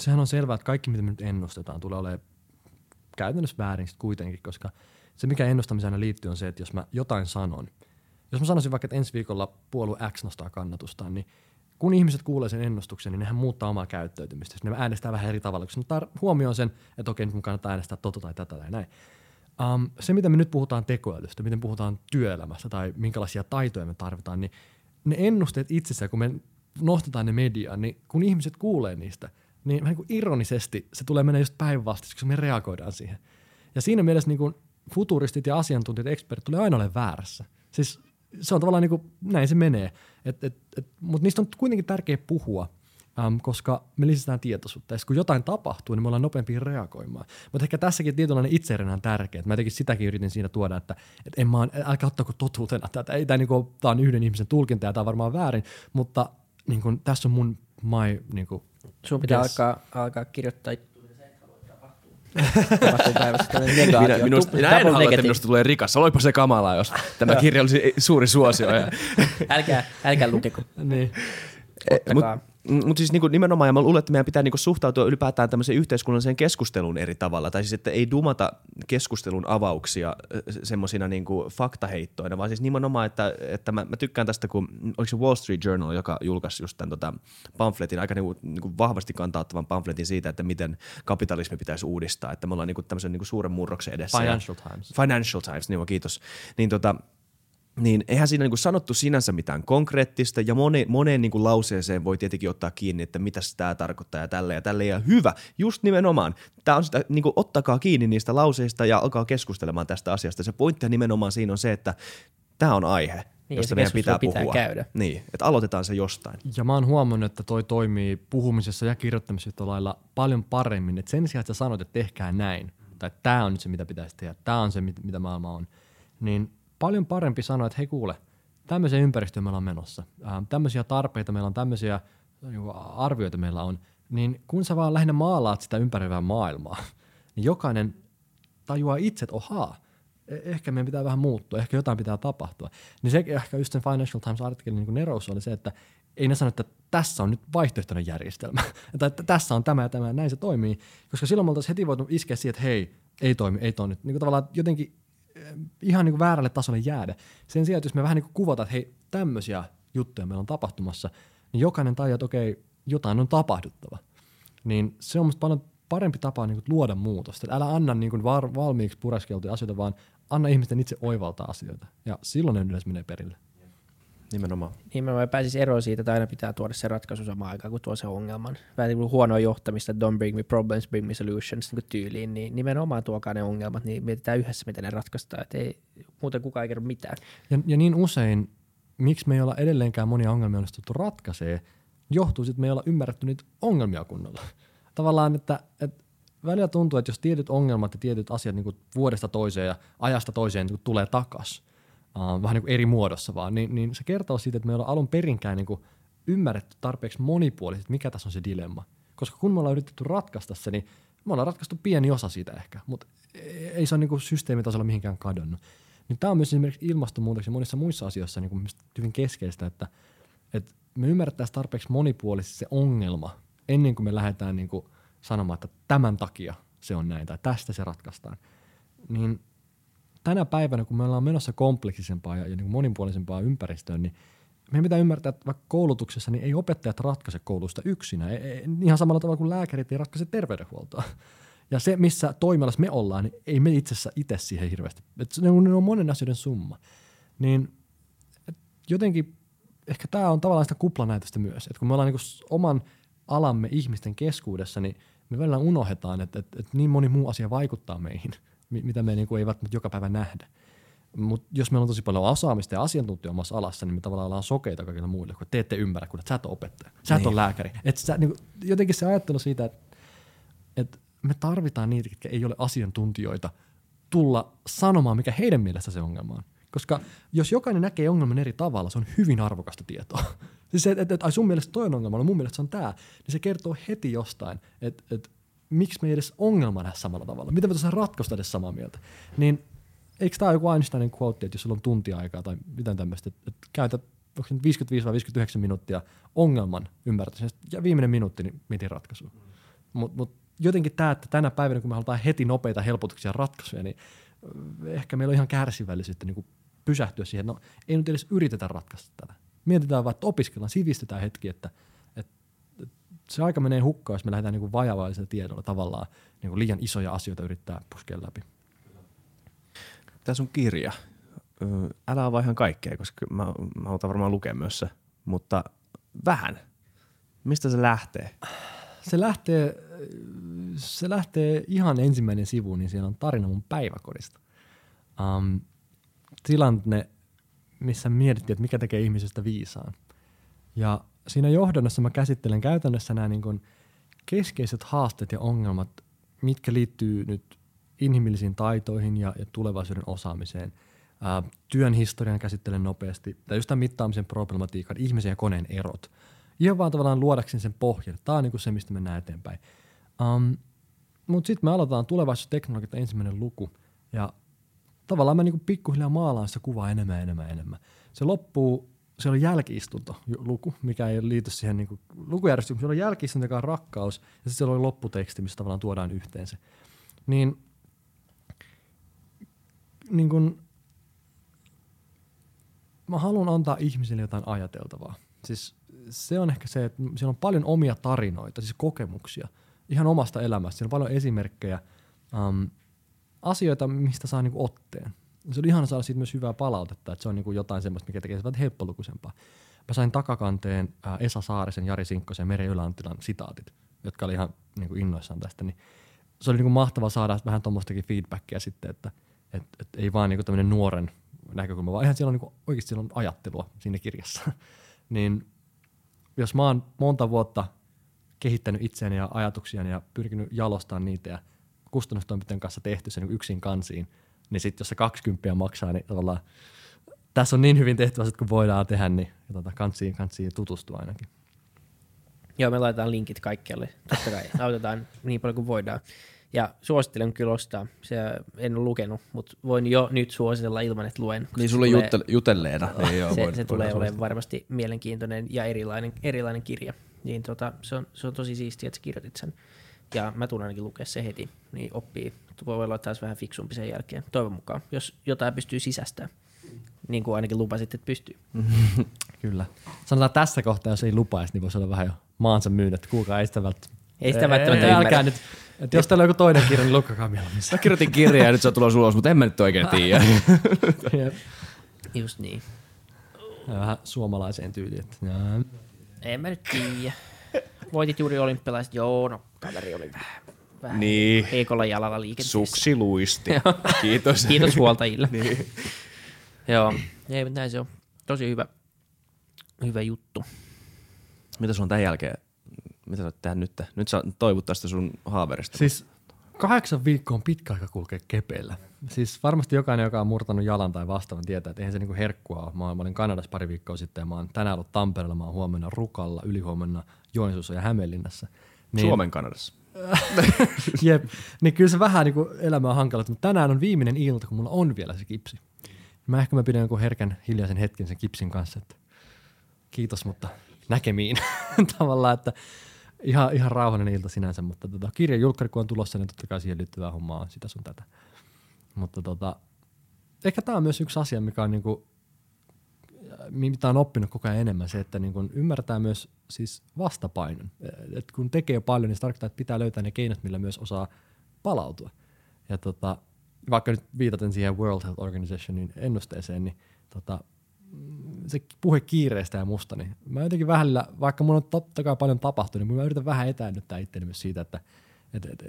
Speaker 1: sehän on selvää, että kaikki, mitä me nyt ennustetaan, tulee olemaan käytännössä väärin kuitenkin, koska se, mikä ennustamiseen liittyy, on se, että jos mä jotain sanon, jos mä sanoisin vaikka, että ensi viikolla puolue X nostaa kannatustaan, niin kun ihmiset kuulee sen ennustuksen, niin nehän muuttaa omaa käyttäytymistä. Ne äänestää vähän eri tavalla, koska ottaa huomioon sen, että okei, nyt mun kannattaa äänestää tota tai tätä tai näin. Um, se, mitä me nyt puhutaan tekoälystä, miten puhutaan työelämässä tai minkälaisia taitoja me tarvitaan, niin ne ennusteet itsessään, kun me nostetaan ne mediaan, niin kun ihmiset kuulee niistä, niin vähän kuin ironisesti se tulee mennä just päinvastaisesti, koska me reagoidaan siihen. Ja siinä mielessä niin kuin futuristit ja asiantuntijat, ekspertit tulee aina olemaan väärässä. Siis se on tavallaan niin kuin, näin se menee. Mutta niistä on kuitenkin tärkeä puhua, äm, koska me lisätään tietoisuutta. Ja kun jotain tapahtuu, niin me ollaan nopeampi reagoimaan. Mutta ehkä tässäkin tietynlainen itseerinä on tärkeä. Mä jotenkin sitäkin yritin siinä tuoda, että et en mä, älkää ottako totuutena tätä. Ei, tämä, niin kuin, tämä on yhden ihmisen tulkinta ja tämä on varmaan väärin, mutta niin kuin, tässä on mun my niin kuin,
Speaker 2: Sun pitää alkaa, alkaa kirjoittaa minä,
Speaker 3: minusta, minä en halua, että minusta tulee rikas. Olipa se kamalaa, jos tämä kirja olisi suuri suosio.
Speaker 2: älkää, älkää lukeko.
Speaker 1: niin.
Speaker 3: Mutta mutta siis niinku nimenomaan, ja mä luulen, että meidän pitää niinku suhtautua ylipäätään tämmöiseen yhteiskunnalliseen keskusteluun eri tavalla. Tai siis, että ei dumata keskustelun avauksia semmoisina niinku faktaheittoina, vaan siis nimenomaan, että, että mä, mä tykkään tästä, kun oliko se Wall Street Journal, joka julkaisi just tämän tota, pamfletin, aika niinku, niinku vahvasti kantauttavan pamfletin siitä, että miten kapitalismi pitäisi uudistaa. Että me ollaan niinku tämmöisen niinku suuren murroksen edessä.
Speaker 1: Financial ja, Times.
Speaker 3: Financial Times, niin kiitos. Niin tota, niin eihän siinä niin sanottu sinänsä mitään konkreettista ja mone, moneen niin kuin lauseeseen voi tietenkin ottaa kiinni, että mitä tämä tarkoittaa ja tälle ja tälle ja hyvä, just nimenomaan. Tämä on sitä, niin kuin, ottakaa kiinni niistä lauseista ja alkaa keskustelemaan tästä asiasta. Se pointti nimenomaan siinä on se, että tämä on aihe, niin, josta meidän pitää, pitää puhua.
Speaker 2: käydä.
Speaker 3: Niin, että aloitetaan se jostain.
Speaker 1: Ja mä oon huomannut, että toi toimii puhumisessa ja kirjoittamisessa lailla paljon paremmin. Että sen sijaan, että sä sanot, että tehkää näin, tai tämä on nyt se, mitä pitäisi tehdä, tämä on se, mitä maailma on, niin paljon parempi sanoa, että hei kuule, tämmöiseen ympäristöön meillä on menossa, äh, tämmöisiä tarpeita meillä on, tämmöisiä niin arvioita meillä on, niin kun sä vaan lähinnä maalaat sitä ympäröivää maailmaa, niin jokainen tajuaa itse, että ohaa, e- ehkä meidän pitää vähän muuttua, ehkä jotain pitää tapahtua. Niin se ehkä just sen Financial Times-artikkelin niin nerous oli se, että ei ne sano, että tässä on nyt vaihtoehtoinen järjestelmä, että, että tässä on tämä ja tämä ja näin se toimii, koska silloin me oltaisiin heti voitu iskeä siihen, että hei, ei toimi, ei toimi. Niin kuin tavallaan jotenkin ihan niin kuin väärälle tasolle jäädä. Sen sijaan, että jos me vähän niin kuin että hei, tämmöisiä juttuja meillä on tapahtumassa, niin jokainen tajuu, että okei, jotain on tapahduttava. Niin se on musta paljon parempi tapa niin kuin luoda muutosta. Älä anna niin kuin var, valmiiksi pureskeltuja asioita, vaan anna ihmisten itse oivaltaa asioita. Ja silloin ne yleensä menee perille.
Speaker 3: Nimenomaan.
Speaker 2: Nimenomaan pääsisi eroon siitä, että aina pitää tuoda se ratkaisu samaan aikaan, kun tuo se ongelman. Vähän niin kuin huonoa johtamista, don't bring me problems, bring me solutions niin tyyliin, niin nimenomaan tuokaa ne ongelmat, niin mietitään yhdessä, miten ne ratkaistaan, että ei muuten kukaan ei kerro mitään.
Speaker 1: Ja, ja niin usein, miksi me ei olla edelleenkään monia ongelmia onnistuttu ratkaisee, johtuu sitten, että me ei olla ymmärretty niitä ongelmia kunnolla. Tavallaan, että, että välillä tuntuu, että jos tietyt ongelmat ja tietyt asiat niin kuin vuodesta toiseen ja ajasta toiseen niin tulee takas, uh, vähän niin kuin eri muodossa vaan, niin, niin se kertoo siitä, että me ollaan alun perinkään niin kuin ymmärretty tarpeeksi monipuolisesti, mikä tässä on se dilemma. Koska kun me ollaan yritetty ratkaista se, niin me ollaan ratkaistu pieni osa siitä ehkä, mutta ei se ole niin kuin systeemitasolla mihinkään kadonnut. Niin tämä on myös esimerkiksi ilmastonmuutoksen monissa muissa asioissa niin kuin hyvin keskeistä, että, että me ymmärrettäisiin tarpeeksi monipuolisesti se ongelma, ennen kuin me lähdetään niin kuin sanomaan, että tämän takia se on näin tai tästä se ratkaistaan, niin tänä päivänä, kun me ollaan menossa kompleksisempaa ja, ja niin monipuolisempaa ympäristöön, niin meidän pitää ymmärtää, että vaikka koulutuksessa niin ei opettajat ratkaise koulusta yksinä. Ei, ei, ihan samalla tavalla kuin lääkärit ei ratkaise terveydenhuoltoa. Ja se, missä toimialassa me ollaan, niin ei me itse asiassa itse siihen hirveästi. Et ne, on, ne on monen asioiden summa. Niin jotenkin ehkä tämä on tavallaan sitä kuplanäytöstä myös. Että kun me ollaan niin oman alamme ihmisten keskuudessa, niin me välillä unohdetaan, että, että, että niin moni muu asia vaikuttaa meihin, mitä me niin kuin ei välttämättä joka päivä nähdä. Mutta jos meillä on tosi paljon osaamista ja asiantuntija omassa alassa, niin me tavallaan ollaan sokeita kaikille muille, kun te ette ymmärrä, kun sä et ole opettaja, sä et niin. ole lääkäri. Et sä, niin kuin, jotenkin se ajattelu siitä, että, että me tarvitaan niitä, jotka ei ole asiantuntijoita, tulla sanomaan, mikä heidän mielestä se ongelma on. Koska jos jokainen näkee ongelman eri tavalla, se on hyvin arvokasta tietoa. siis se, että, että, että sun mielestä toi on ongelma, no mun mielestä se on tämä, niin se kertoo heti jostain, että, että miksi me ei edes ongelma nähdä samalla tavalla, miten me tosiaan ratkaista edes samaa mieltä. Niin eikö tämä joku Einsteinin quote, että jos sulla on tunti aikaa tai mitään tämmöistä, että, että käytät 55 vai 59 minuuttia ongelman ymmärtämisestä ja viimeinen minuutti niin mietin ratkaisua. Mutta mut jotenkin tämä, että tänä päivänä kun me halutaan heti nopeita helpotuksia ja ratkaisuja, niin ehkä meillä on ihan kärsivällisyyttä niin pysähtyä siihen, no ei nyt edes yritetä ratkaista tätä. Mietitään vaan, että opiskellaan, sivistetään hetki, että se aika menee hukkaan, jos me lähdetään niin kuin vajavaisella tiedolla tavallaan niin kuin liian isoja asioita yrittää puskea läpi.
Speaker 3: Tämä sun kirja, älä avaa ihan kaikkea, koska mä, mä haluan varmaan lukea myös se, mutta vähän. Mistä se lähtee?
Speaker 1: Se lähtee, se lähtee ihan ensimmäinen sivu, niin siellä on tarina mun päiväkodista. Um, tilanne, missä mietittiin, että mikä tekee ihmisestä viisaan. Ja siinä johdannossa mä käsittelen käytännössä nämä niin kuin keskeiset haasteet ja ongelmat, mitkä liittyy nyt inhimillisiin taitoihin ja, ja tulevaisuuden osaamiseen. Ää, työn historian käsittelen nopeasti, tai just tämän mittaamisen problematiikan, ihmisen ja koneen erot. Ihan vaan tavallaan luodakseni sen pohjan. Tämä on niin kuin se, mistä mennään eteenpäin. Um, Mutta sitten me aloitetaan tulevaisuusteknologiat ensimmäinen luku, ja tavallaan mä niin pikkuhiljaa maalaan sitä kuvaa enemmän, enemmän, enemmän. Se loppuu, se on jälkiistunto luku, mikä ei liity siihen niin lukujärjestykseen. Se on jälkiistunto, joka on rakkaus, ja sitten siellä oli lopputeksti, missä tavallaan tuodaan yhteen se. Niin, niin kun, mä haluan antaa ihmisille jotain ajateltavaa. Siis se on ehkä se, että siellä on paljon omia tarinoita, siis kokemuksia, ihan omasta elämästä. Siellä on paljon esimerkkejä, um, asioita, mistä saa niinku otteen. Se oli ihana saada siitä myös hyvää palautetta, että se on niinku jotain semmoista, mikä tekee sitä helppolukuisempaa. Mä sain takakanteen äh, Esa Saarisen, Jari Sinkkosen ja Meri Yläantilan sitaatit, jotka oli ihan niinku innoissaan tästä. Niin se oli niinku mahtavaa saada vähän tuommoistakin feedbackia sitten, että et, et ei vaan niinku tämmöinen nuoren näkökulma, vaan ihan siellä on niinku, oikeasti siellä on ajattelua siinä kirjassa. niin jos mä oon monta vuotta kehittänyt itseäni ja ajatuksiani ja pyrkinyt jalostamaan niitä ja kustannustoimittajan kanssa tehty se niin yksin kansiin, niin sitten jos se 20 maksaa, niin tavallaan tässä on niin hyvin tehty asiat kuin voidaan tehdä, niin tota, kansiin, kansiin tutustua ainakin.
Speaker 2: Joo, me laitetaan linkit kaikkialle, totta kai. Autetaan niin paljon kuin voidaan. Ja suosittelen kyllä ostaa. Se en ole lukenut, mutta voin jo nyt suositella ilman, että luen.
Speaker 3: Niin sulle tulee, jutel, jutelleena. Niin joo,
Speaker 2: se, voin, se tulee olemaan varmasti mielenkiintoinen ja erilainen, erilainen kirja. Niin tota, se, on, se on tosi siistiä, että sä kirjoitit sen. Ja mä tulen ainakin lukea se heti, niin oppii. Voi olla taas vähän fiksumpi sen jälkeen, toivon mukaan, jos jotain pystyy sisästämään. Niin kuin ainakin lupasit, että pystyy.
Speaker 1: Kyllä. Sanotaan tässä kohtaa, jos ei lupaisi, niin voisi olla vähän jo maansa myynyt, kuulkaa ei sitä välttämättä.
Speaker 2: Ei sitä välttämättä ymmärrä.
Speaker 1: nyt, että jos teillä on joku toinen kirja, niin lukakaa mieluummin.
Speaker 3: Mä kirjoitin kirjaa ja nyt se on tulossa ulos, mutta en mä nyt oikein tiedä.
Speaker 2: Just niin.
Speaker 1: Vähän suomalaiseen tyyliin. Että,
Speaker 2: en mä nyt tiedä. Voitit juuri olympialaiset, joo, no kaveri oli vähän, vähän
Speaker 3: niin.
Speaker 2: heikolla jalalla liikenteessä.
Speaker 3: Suksi luisti. Kiitos.
Speaker 2: Kiitos huoltajille. niin. joo, ei, mutta näin se on. Tosi hyvä, hyvä juttu.
Speaker 3: Mitä sun on tämän jälkeen? Mitä sä oot tehdä nyt? Nyt sä toivot tästä sun haaverista.
Speaker 1: Siis kahdeksan viikkoa on pitkä aika kulkea kepeillä. Siis varmasti jokainen, joka on murtanut jalan tai vastaavan, tietää, että eihän se niinku herkkua ole. Mä, olin Kanadassa pari viikkoa sitten ja mä oon tänään ollut Tampereella, mä oon huomenna Rukalla, ylihuomenna Joensuussa ja Hämeenlinnassa.
Speaker 3: Niin, Suomen Kanadassa.
Speaker 1: Jep, niin kyllä se vähän niinku elämä on hankala, mutta tänään on viimeinen ilta, kun mulla on vielä se kipsi. Mä ehkä mä pidän jonkun herkän hiljaisen hetken sen kipsin kanssa, että kiitos, mutta näkemiin tavallaan, että ihan, ihan rauhallinen ilta sinänsä, mutta tota, kirjan julkkari kun on tulossa, niin totta kai siihen liittyvää hommaa on sitä sun tätä. Mutta tota, ehkä tämä on myös yksi asia, mikä on niinku, mitä on oppinut koko ajan enemmän, se, että niinku ymmärtää myös siis vastapainon. Et kun tekee paljon, niin se tarkoittaa, että pitää löytää ne keinot, millä myös osaa palautua. Ja tota, vaikka nyt viitaten siihen World Health Organizationin ennusteeseen, niin tota, se puhe kiireestä ja musta, niin mä jotenkin välillä, vaikka mun on totta kai paljon tapahtunut, niin mä yritän vähän etäännyttää itteni myös siitä, että et, et,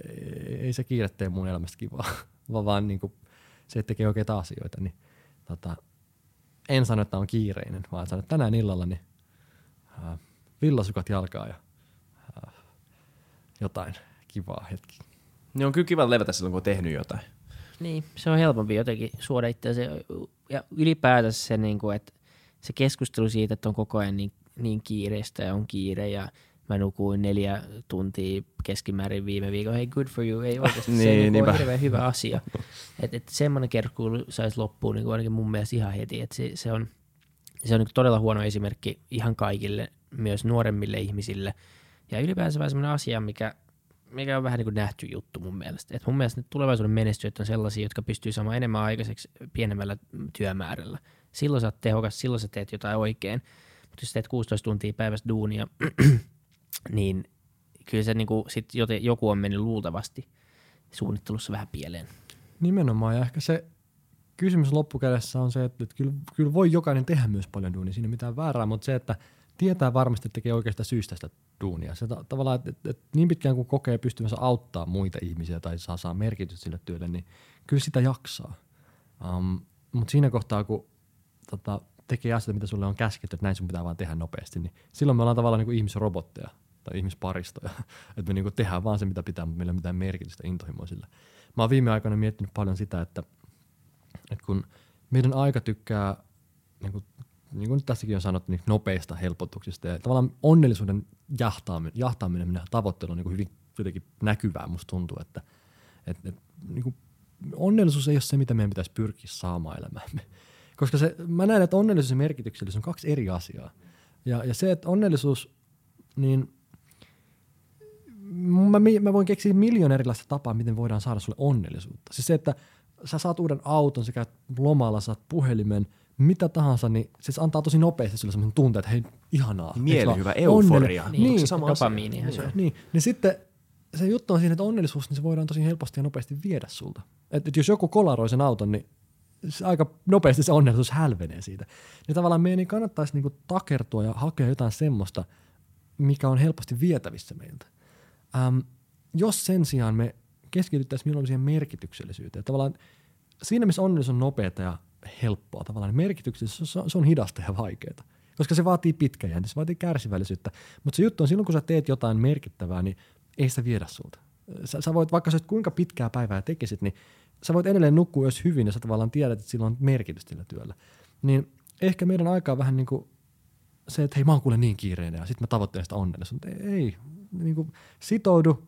Speaker 1: ei se kiire tee mun elämästä kivaa, vaan, vaan niin kuin se, että tekee oikeita asioita, niin tota, en sano, että on kiireinen, vaan sanon, että tänään illalla niin, äh, villasukat jalkaa ja äh, jotain kivaa hetki.
Speaker 3: Niin on kyllä kiva levätä silloin, kun on tehnyt jotain.
Speaker 2: Niin, se on helpompi jotenkin suoda itseänsä. Ja ylipäätänsä se, niin kuin, että se keskustelu siitä, että on koko ajan niin, niin kiireistä ja on kiire ja mä nukuin neljä tuntia keskimäärin viime viikon. Hei, good for you. Ei oikeasti niin, se niin on hirveän hyvä asia. Että et semmoinen kerkkuulu saisi loppuun niin ainakin mun mielestä ihan heti. Että se, se on, se on niin todella huono esimerkki ihan kaikille, myös nuoremmille ihmisille. Ja ylipäänsä vähän semmoinen asia, mikä mikä on vähän niin kuin nähty juttu mun mielestä. Et mun mielestä ne tulevaisuuden menestyjät on sellaisia, jotka pystyy saamaan enemmän aikaiseksi pienemmällä työmäärällä. Silloin sä oot tehokas, silloin sä teet jotain oikein. Mutta jos teet 16 tuntia päivästä duunia, niin kyllä se niin kuin sit joku on mennyt luultavasti suunnittelussa vähän pieleen.
Speaker 1: Nimenomaan, ja ehkä se kysymys loppukädessä on se, että, kyllä, kyllä voi jokainen tehdä myös paljon duunia, siinä ei mitään väärää, mutta se, että tietää varmasti, että tekee oikeasta syystä sitä duunia. Se ta- tavallaan, että, että, että niin pitkään kuin kokee pystyvänsä auttaa muita ihmisiä tai saa, saa merkitystä sille työlle, niin kyllä sitä jaksaa. Um, mutta siinä kohtaa, kun tota, tekee asioita, mitä sulle on käsketty, että näin sun pitää vaan tehdä nopeasti, niin silloin me ollaan tavallaan niin kuin ihmisrobotteja tai ihmisparistoja. että me niin kuin tehdään vaan se, mitä pitää, mutta meillä ei ole mitään merkitystä intohimoisille. Mä oon viime aikoina miettinyt paljon sitä, että, että kun meidän aika tykkää niin kuin niin kuin tässäkin on sanottu, niin nopeista helpotuksista. Ja tavallaan onnellisuuden jahtaaminen, jahtaaminen minä tavoittelu on niin kuin hyvin jotenkin näkyvää, musta tuntuu, että, että, että niin kuin onnellisuus ei ole se, mitä meidän pitäisi pyrkiä saamaan elämäämme. Koska se, mä näen, että onnellisuus ja merkityksellisyys on kaksi eri asiaa. Ja, ja se, että onnellisuus, niin mä, mä voin keksiä miljoona erilaista tapaa, miten voidaan saada sulle onnellisuutta. Siis se, että sä saat uuden auton, sä käyt lomalla, saat puhelimen – mitä tahansa, niin se antaa tosi nopeasti sulle sellaisen tunteen, että hei, ihanaa.
Speaker 3: Mielihyvä, euforia.
Speaker 2: Niin, niin, se sama dopamiini.
Speaker 1: Niin, niin, niin, niin sitten se juttu on siinä, että onnellisuus, niin se voidaan tosi helposti ja nopeasti viedä sulta. Et, et jos joku kolaroi sen auton, niin aika nopeasti se onnellisuus hälvenee siitä. Niin tavallaan meidän niin kannattaisi niinku takertua ja hakea jotain semmoista, mikä on helposti vietävissä meiltä. Ähm, jos sen sijaan me keskityttäisiin milloin siihen merkityksellisyyteen. Tavallaan siinä, missä onnellisuus on nopeata ja helppoa tavallaan. Merkityksessä se on hidasta ja vaikeaa, koska se vaatii pitkäjänteistä, se vaatii kärsivällisyyttä. Mutta se juttu on silloin, kun sä teet jotain merkittävää, niin ei sitä viedä sulta. Sä, sä voit, vaikka sä kuinka pitkää päivää tekisit, niin sä voit edelleen nukkua jos hyvin ja sä tavallaan tiedät, että sillä on merkitystä sillä työllä. Niin ehkä meidän aikaa vähän niin kuin se, että hei mä oon kuule niin kiireinen ja sitten mä tavoittelen sitä onnellisuutta. Ei, ei niin kuin sitoudu,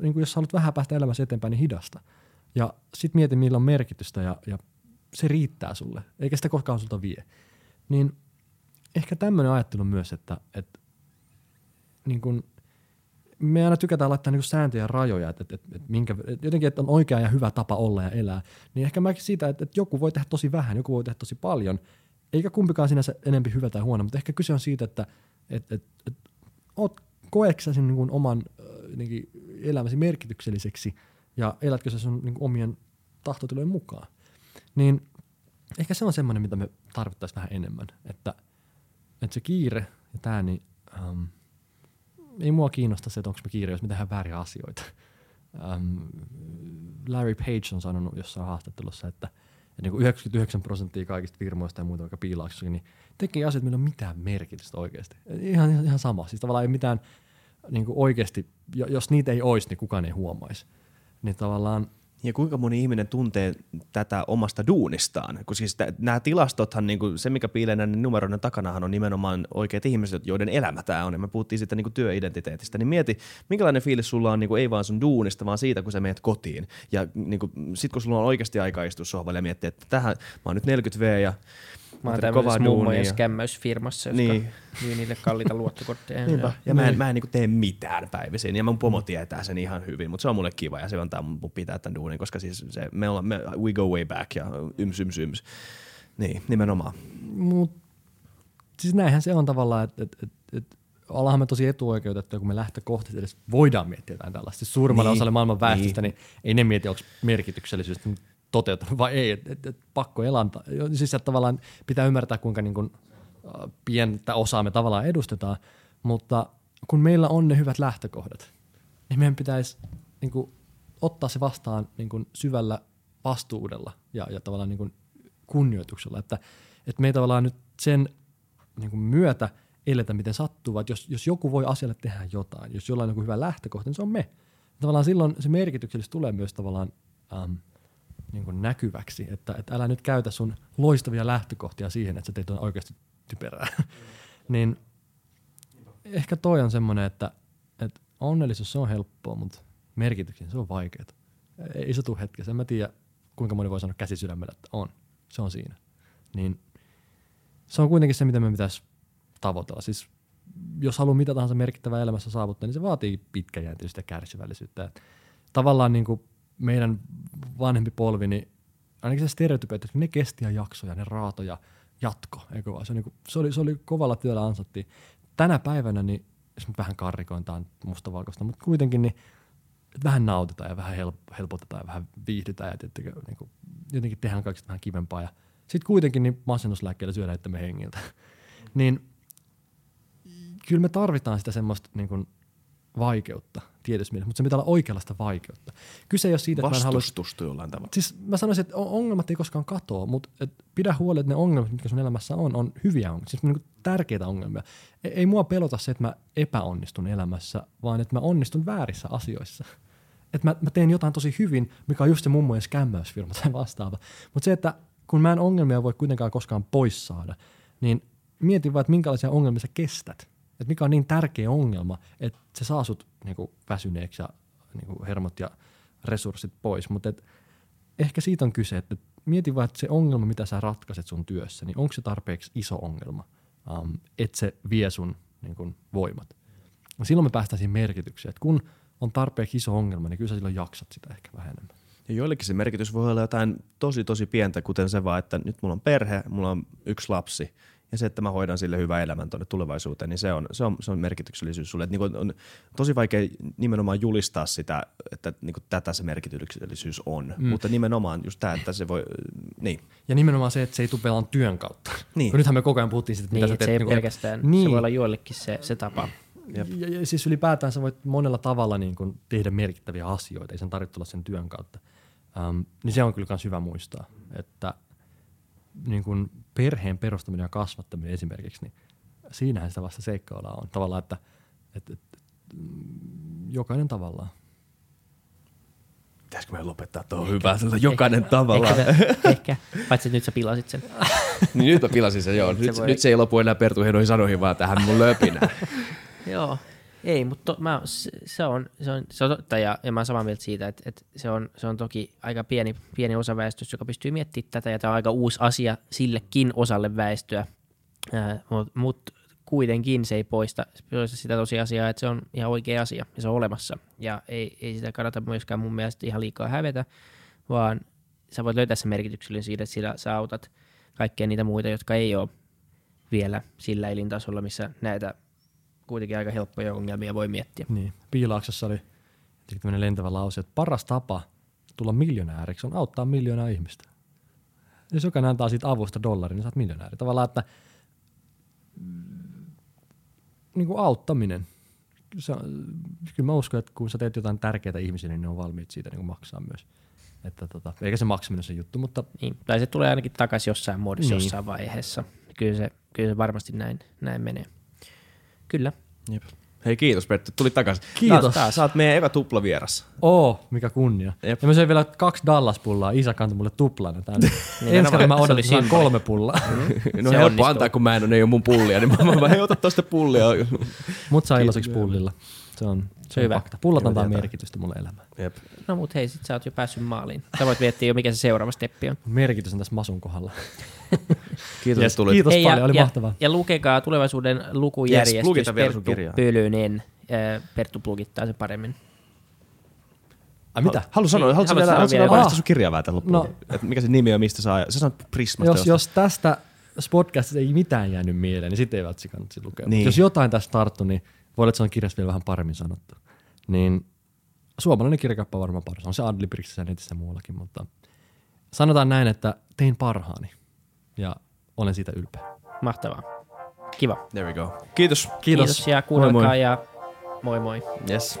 Speaker 1: niin kuin jos sä haluat vähän päästä elämässä eteenpäin, niin hidasta. Ja sitten mieti, millä on merkitystä ja, ja se riittää sulle, eikä sitä koskaan sulta vie. Niin ehkä tämmöinen ajattelu myös, että, että niin kun, me aina tykätään laittaa niin sääntöjä ja rajoja, että, että, että, minkä, että jotenkin että on oikea ja hyvä tapa olla ja elää. Niin ehkä mäkin siitä, että, että joku voi tehdä tosi vähän, joku voi tehdä tosi paljon, eikä kumpikaan sinänsä enempi hyvä tai huono, mutta ehkä kyse on siitä, että, että, että, että oot, koeksä sen niin oman niin elämäsi merkitykselliseksi ja elätkö sä sun niin omien tahtotilojen mukaan. Niin ehkä se on semmoinen, mitä me tarvittaisiin vähän enemmän. Että, että se kiire ja tämä, niin um, ei mua kiinnosta se, että onko me kiire, jos me tehdään vääriä asioita. Um, Larry Page on sanonut jossain haastattelussa, että, että niin kuin 99 prosenttia kaikista firmoista ja muuta vaikka piilauksessakin, niin tekee asiat, millä on mitään merkitystä oikeasti. Ihan, ihan, ihan sama. Siis tavallaan ei mitään niin kuin oikeasti, jos niitä ei olisi, niin kukaan ei huomaisi. Niin tavallaan
Speaker 3: ja kuinka moni ihminen tuntee tätä omasta duunistaan? Koska siis nämä tilastothan, niin kuin se mikä piilee näiden numeroiden takanahan on nimenomaan oikeat ihmiset, joiden elämä tämä on. Ja me puhuttiin sitten niin työidentiteetistä. Niin mieti, minkälainen fiilis sulla on niin kuin, ei vaan sun duunista, vaan siitä, kun sä meet kotiin. Ja niin kuin, sit kun sulla on oikeasti aika istua sohvalle ja miettiä, että tähän, mä oon nyt 40V ja
Speaker 2: Mä oon tämmöisessä mummojen skämmäysfirmassa, jotka
Speaker 3: Niin.
Speaker 2: myy niille kalliita luottokortteja.
Speaker 3: Niinpä.
Speaker 2: Joo.
Speaker 3: Ja mä en, mä en niinku tee mitään päivisin. Ja mun pomo tietää sen ihan hyvin, mutta se on mulle kiva ja se antaa mun pitää tämän duunin, koska siis se, me ollaan, me, we go way back ja yms, yms, yms. Niin, nimenomaan.
Speaker 1: Mut, siis näinhän se on tavallaan, että et, et, et, ollaanhan me tosi etuoikeutettuja, kun me lähtökohtaisesti edes voidaan miettiä jotain tällaista. Siis suurimmalle
Speaker 3: Niin,
Speaker 1: osalle maailman väestöstä, niin. niin ei ne mieti, onko merkityksellisyys toteutunut vai ei. Et, et, et, pakko elanta. Siis että tavallaan pitää ymmärtää, kuinka niin kuin, pientä osaa me tavallaan edustetaan, mutta kun meillä on ne hyvät lähtökohdat, niin meidän pitäisi niin kuin, ottaa se vastaan niin kuin, syvällä vastuudella ja, ja tavallaan niin kuin, kunnioituksella, että, että me ei tavallaan nyt sen niin kuin myötä eletä miten sattuu, vaan että jos, jos joku voi asialle tehdä jotain, jos jollain on joku hyvä lähtökohta, niin se on me. Tavallaan silloin se merkityksellisyys tulee myös tavallaan äm, niin kuin näkyväksi, että, että älä nyt käytä sun loistavia lähtökohtia siihen, että sä teet on oikeasti typerää. niin ehkä toi on semmoinen, että, että onnellisuus se on helppoa, mutta merkityksen se on vaikeaa. Ei se tule hetkessä. En mä tiedä, kuinka moni voi sanoa käsi sydämellä, että on. Se on siinä. Niin se on kuitenkin se, mitä me pitäisi tavoitella. Siis jos haluaa mitä tahansa merkittävää elämässä saavuttaa, niin se vaatii pitkäjänteisyyttä ja kärsivällisyyttä. Et tavallaan niin kuin meidän vanhempi polvi, niin ainakin se stereotypia, että ne kesti ja jaksoja, ne raatoja, jatko, eikö vaan? Se, niin kuin, se, oli, se oli kovalla työllä ansattiin. Tänä päivänä, niin jos nyt vähän karrikointaan mustavalkoista, mutta kuitenkin niin vähän nautitaan ja vähän help- helpotetaan ja vähän viihdytään ja tiettikö, niin kuin, jotenkin tehdään kaikista vähän kivempaa. Ja sitten kuitenkin niin masennuslääkkeellä syödään itsemme hengiltä. niin kyllä me tarvitaan sitä semmoista niin kuin, vaikeutta tietysti mielessä, mutta se pitää olla oikeanlaista vaikeutta. Kyse ei ole siitä, että mä en halua
Speaker 3: jollain tavalla.
Speaker 1: Siis mä sanoisin, että on- ongelmat ei koskaan katoa, mutta et pidä huoli, että ne ongelmat, mitkä sun elämässä on, on hyviä ongelmia, siis niin tärkeitä ongelmia. Ei, ei mua pelota se, että mä epäonnistun elämässä, vaan että mä onnistun väärissä asioissa. Että mä, mä teen jotain tosi hyvin, mikä on just se mummojen skämmäysfirma tai vastaava. Mutta se, että kun mä en ongelmia voi kuitenkaan koskaan pois saada, niin mietin vaan, että minkälaisia ongelmia sä kestät. Että mikä on niin tärkeä ongelma, että se saa sut niinku väsyneeksi ja niinku hermot ja resurssit pois. Mutta ehkä siitä on kyse, että mieti vaan, että se ongelma, mitä sä ratkaiset sun työssä, niin onko se tarpeeksi iso ongelma, um, että se vie sun niin kun, voimat. Ja silloin me päästään siihen merkitykseen, että kun on tarpeeksi iso ongelma, niin kyllä sä silloin jaksat sitä ehkä vähän enemmän.
Speaker 3: Ja joillekin se merkitys voi olla jotain tosi tosi pientä, kuten se vaan, että nyt mulla on perhe, mulla on yksi lapsi, ja se, että mä hoidan sille hyvän elämän tuonne tulevaisuuteen, niin se on, se on, se on merkityksellisyys sulle. Että niin on tosi vaikea nimenomaan julistaa sitä, että niin tätä se merkityksellisyys on, mm. mutta nimenomaan just tämä, että se voi, niin.
Speaker 1: Ja nimenomaan se, että se ei tule pelaan työn kautta.
Speaker 3: Niin.
Speaker 1: Kun nythän me koko ajan puhuttiin siitä,
Speaker 2: Niin,
Speaker 1: mitä sä
Speaker 2: että
Speaker 1: teet.
Speaker 2: se ei
Speaker 1: niinku-
Speaker 2: pelkästään,
Speaker 1: Niin.
Speaker 2: se voi olla joillekin se, se tapa.
Speaker 3: Jep.
Speaker 1: Ja, ja siis ylipäätään sä voit monella tavalla niin kuin tehdä merkittäviä asioita, ei sen tarvitse tulla sen työn kautta. Um, niin se on kyllä myös hyvä muistaa, että niin kuin perheen perustaminen ja kasvattaminen esimerkiksi, niin siinähän sitä vasta seikkailua on. Tavallaan, että, että, että jokainen tavallaan.
Speaker 3: Pitäisikö meidän lopettaa tuohon hyvää, jokainen tavalla.
Speaker 2: Ehkä, ehkä, paitsi että nyt sä pilasit sen.
Speaker 3: niin nyt mä pilasin sen, joo.
Speaker 2: Se
Speaker 3: Nyt,
Speaker 2: voi-
Speaker 3: nyt se ei lopu enää Pertu hienoihin sanoihin, vaan tähän mun löpinään.
Speaker 2: Joo. Ei, mutta mä, se, on, se, on, se on totta ja, ja mä oon samaa mieltä siitä, että, että se, on, se on toki aika pieni, pieni osa väestöstä, joka pystyy miettimään tätä ja tämä on aika uusi asia sillekin osalle väestöä, mutta mut kuitenkin se ei poista, poista sitä tosiasiaa, että se on ihan oikea asia ja se on olemassa. Ja ei, ei sitä kannata myöskään mun mielestä ihan liikaa hävetä, vaan sä voit löytää se merkityksellinen siitä, että sillä sä autat kaikkia niitä muita, jotka ei ole vielä sillä elintasolla, missä näitä kuitenkin aika helppoja ongelmia voi miettiä.
Speaker 1: Niin. Piilaaksossa oli tämmöinen lentävä lause, että paras tapa tulla miljonääriksi on auttaa miljoonaa ihmistä. Jos jokainen antaa siitä avusta dollarin, niin saat miljonääri. Tavallaan, että mm, niin kuin auttaminen. Se, kyllä mä uskon, että kun sä teet jotain tärkeää ihmisille, niin ne on valmiit siitä niin kuin maksaa myös. Että tota, eikä se maksaminen se juttu, mutta
Speaker 2: Niin, tai se tulee ainakin takaisin jossain muodossa
Speaker 1: niin.
Speaker 2: jossain vaiheessa. Kyllä se, kyllä se varmasti näin, näin menee. Kyllä.
Speaker 3: Jep. Hei kiitos Perttu, tuli takaisin.
Speaker 1: Kiitos.
Speaker 3: Taas, sä oot meidän eka tuplavieras.
Speaker 1: Oo, mikä kunnia.
Speaker 3: Jep.
Speaker 1: Ja mä söin vielä kaksi Dallas-pullaa, isä kantoi mulle tuplana tänne.
Speaker 2: Niin,
Speaker 1: Ensi kerralla mä saan
Speaker 2: symboli.
Speaker 1: kolme pullaa.
Speaker 3: No
Speaker 2: Se
Speaker 3: helppo antaa, kun mä en ole, ne ei ole mun pullia, niin mä, mä, mä hei, ota tosta pullia.
Speaker 1: Mut saa ilmaiseksi pullilla. Se on, se on
Speaker 2: Hyvä.
Speaker 1: fakta. Pullat antaa merkitystä mulle elämään.
Speaker 3: Jep.
Speaker 2: No mut hei, sit sä oot jo päässyt maaliin. Sä voit miettiä jo, mikä se seuraava steppi on.
Speaker 1: Merkitys on tässä masun kohdalla.
Speaker 3: Kiitos,
Speaker 1: Yes,
Speaker 3: tulit.
Speaker 1: kiitos
Speaker 2: Hei,
Speaker 1: paljon, oli
Speaker 2: ja,
Speaker 1: mahtavaa.
Speaker 2: Ja lukekaa tulevaisuuden
Speaker 3: Yes,
Speaker 2: lukujärjestys
Speaker 3: sun
Speaker 2: Perttu. Pölynen. Äh, Perttu plugittaa se paremmin.
Speaker 1: Ai mitä?
Speaker 3: Haluan sanoa,
Speaker 2: Niin,
Speaker 3: vielä,
Speaker 2: sanoa
Speaker 3: haluatko
Speaker 2: vielä
Speaker 3: vielä
Speaker 1: jotain?
Speaker 3: sun kirjaa vähän tähän loppuun?
Speaker 1: No.
Speaker 3: Et mikä se nimi on, mistä saa? Sä sanot Prismasta.
Speaker 1: Jos, jos tästä podcastista ei mitään jäänyt mieleen, niin sitten ei välttämättä kannata lukea. Niin. Jos jotain tästä tarttu, niin voi olla, että se on kirjassa vielä vähän paremmin sanottu. Niin suomalainen kirjakappa on varmaan paras. On se Adli Brixissä netissä ja muuallakin, mutta sanotaan näin, että tein parhaani ja olen siitä ylpeä.
Speaker 2: Mahtavaa. Kiva.
Speaker 3: There we go. Kiitos.
Speaker 1: Kiitos.
Speaker 2: Kiitos ja kuunnelkaa
Speaker 1: moi.
Speaker 2: ja moi moi.
Speaker 3: Yes.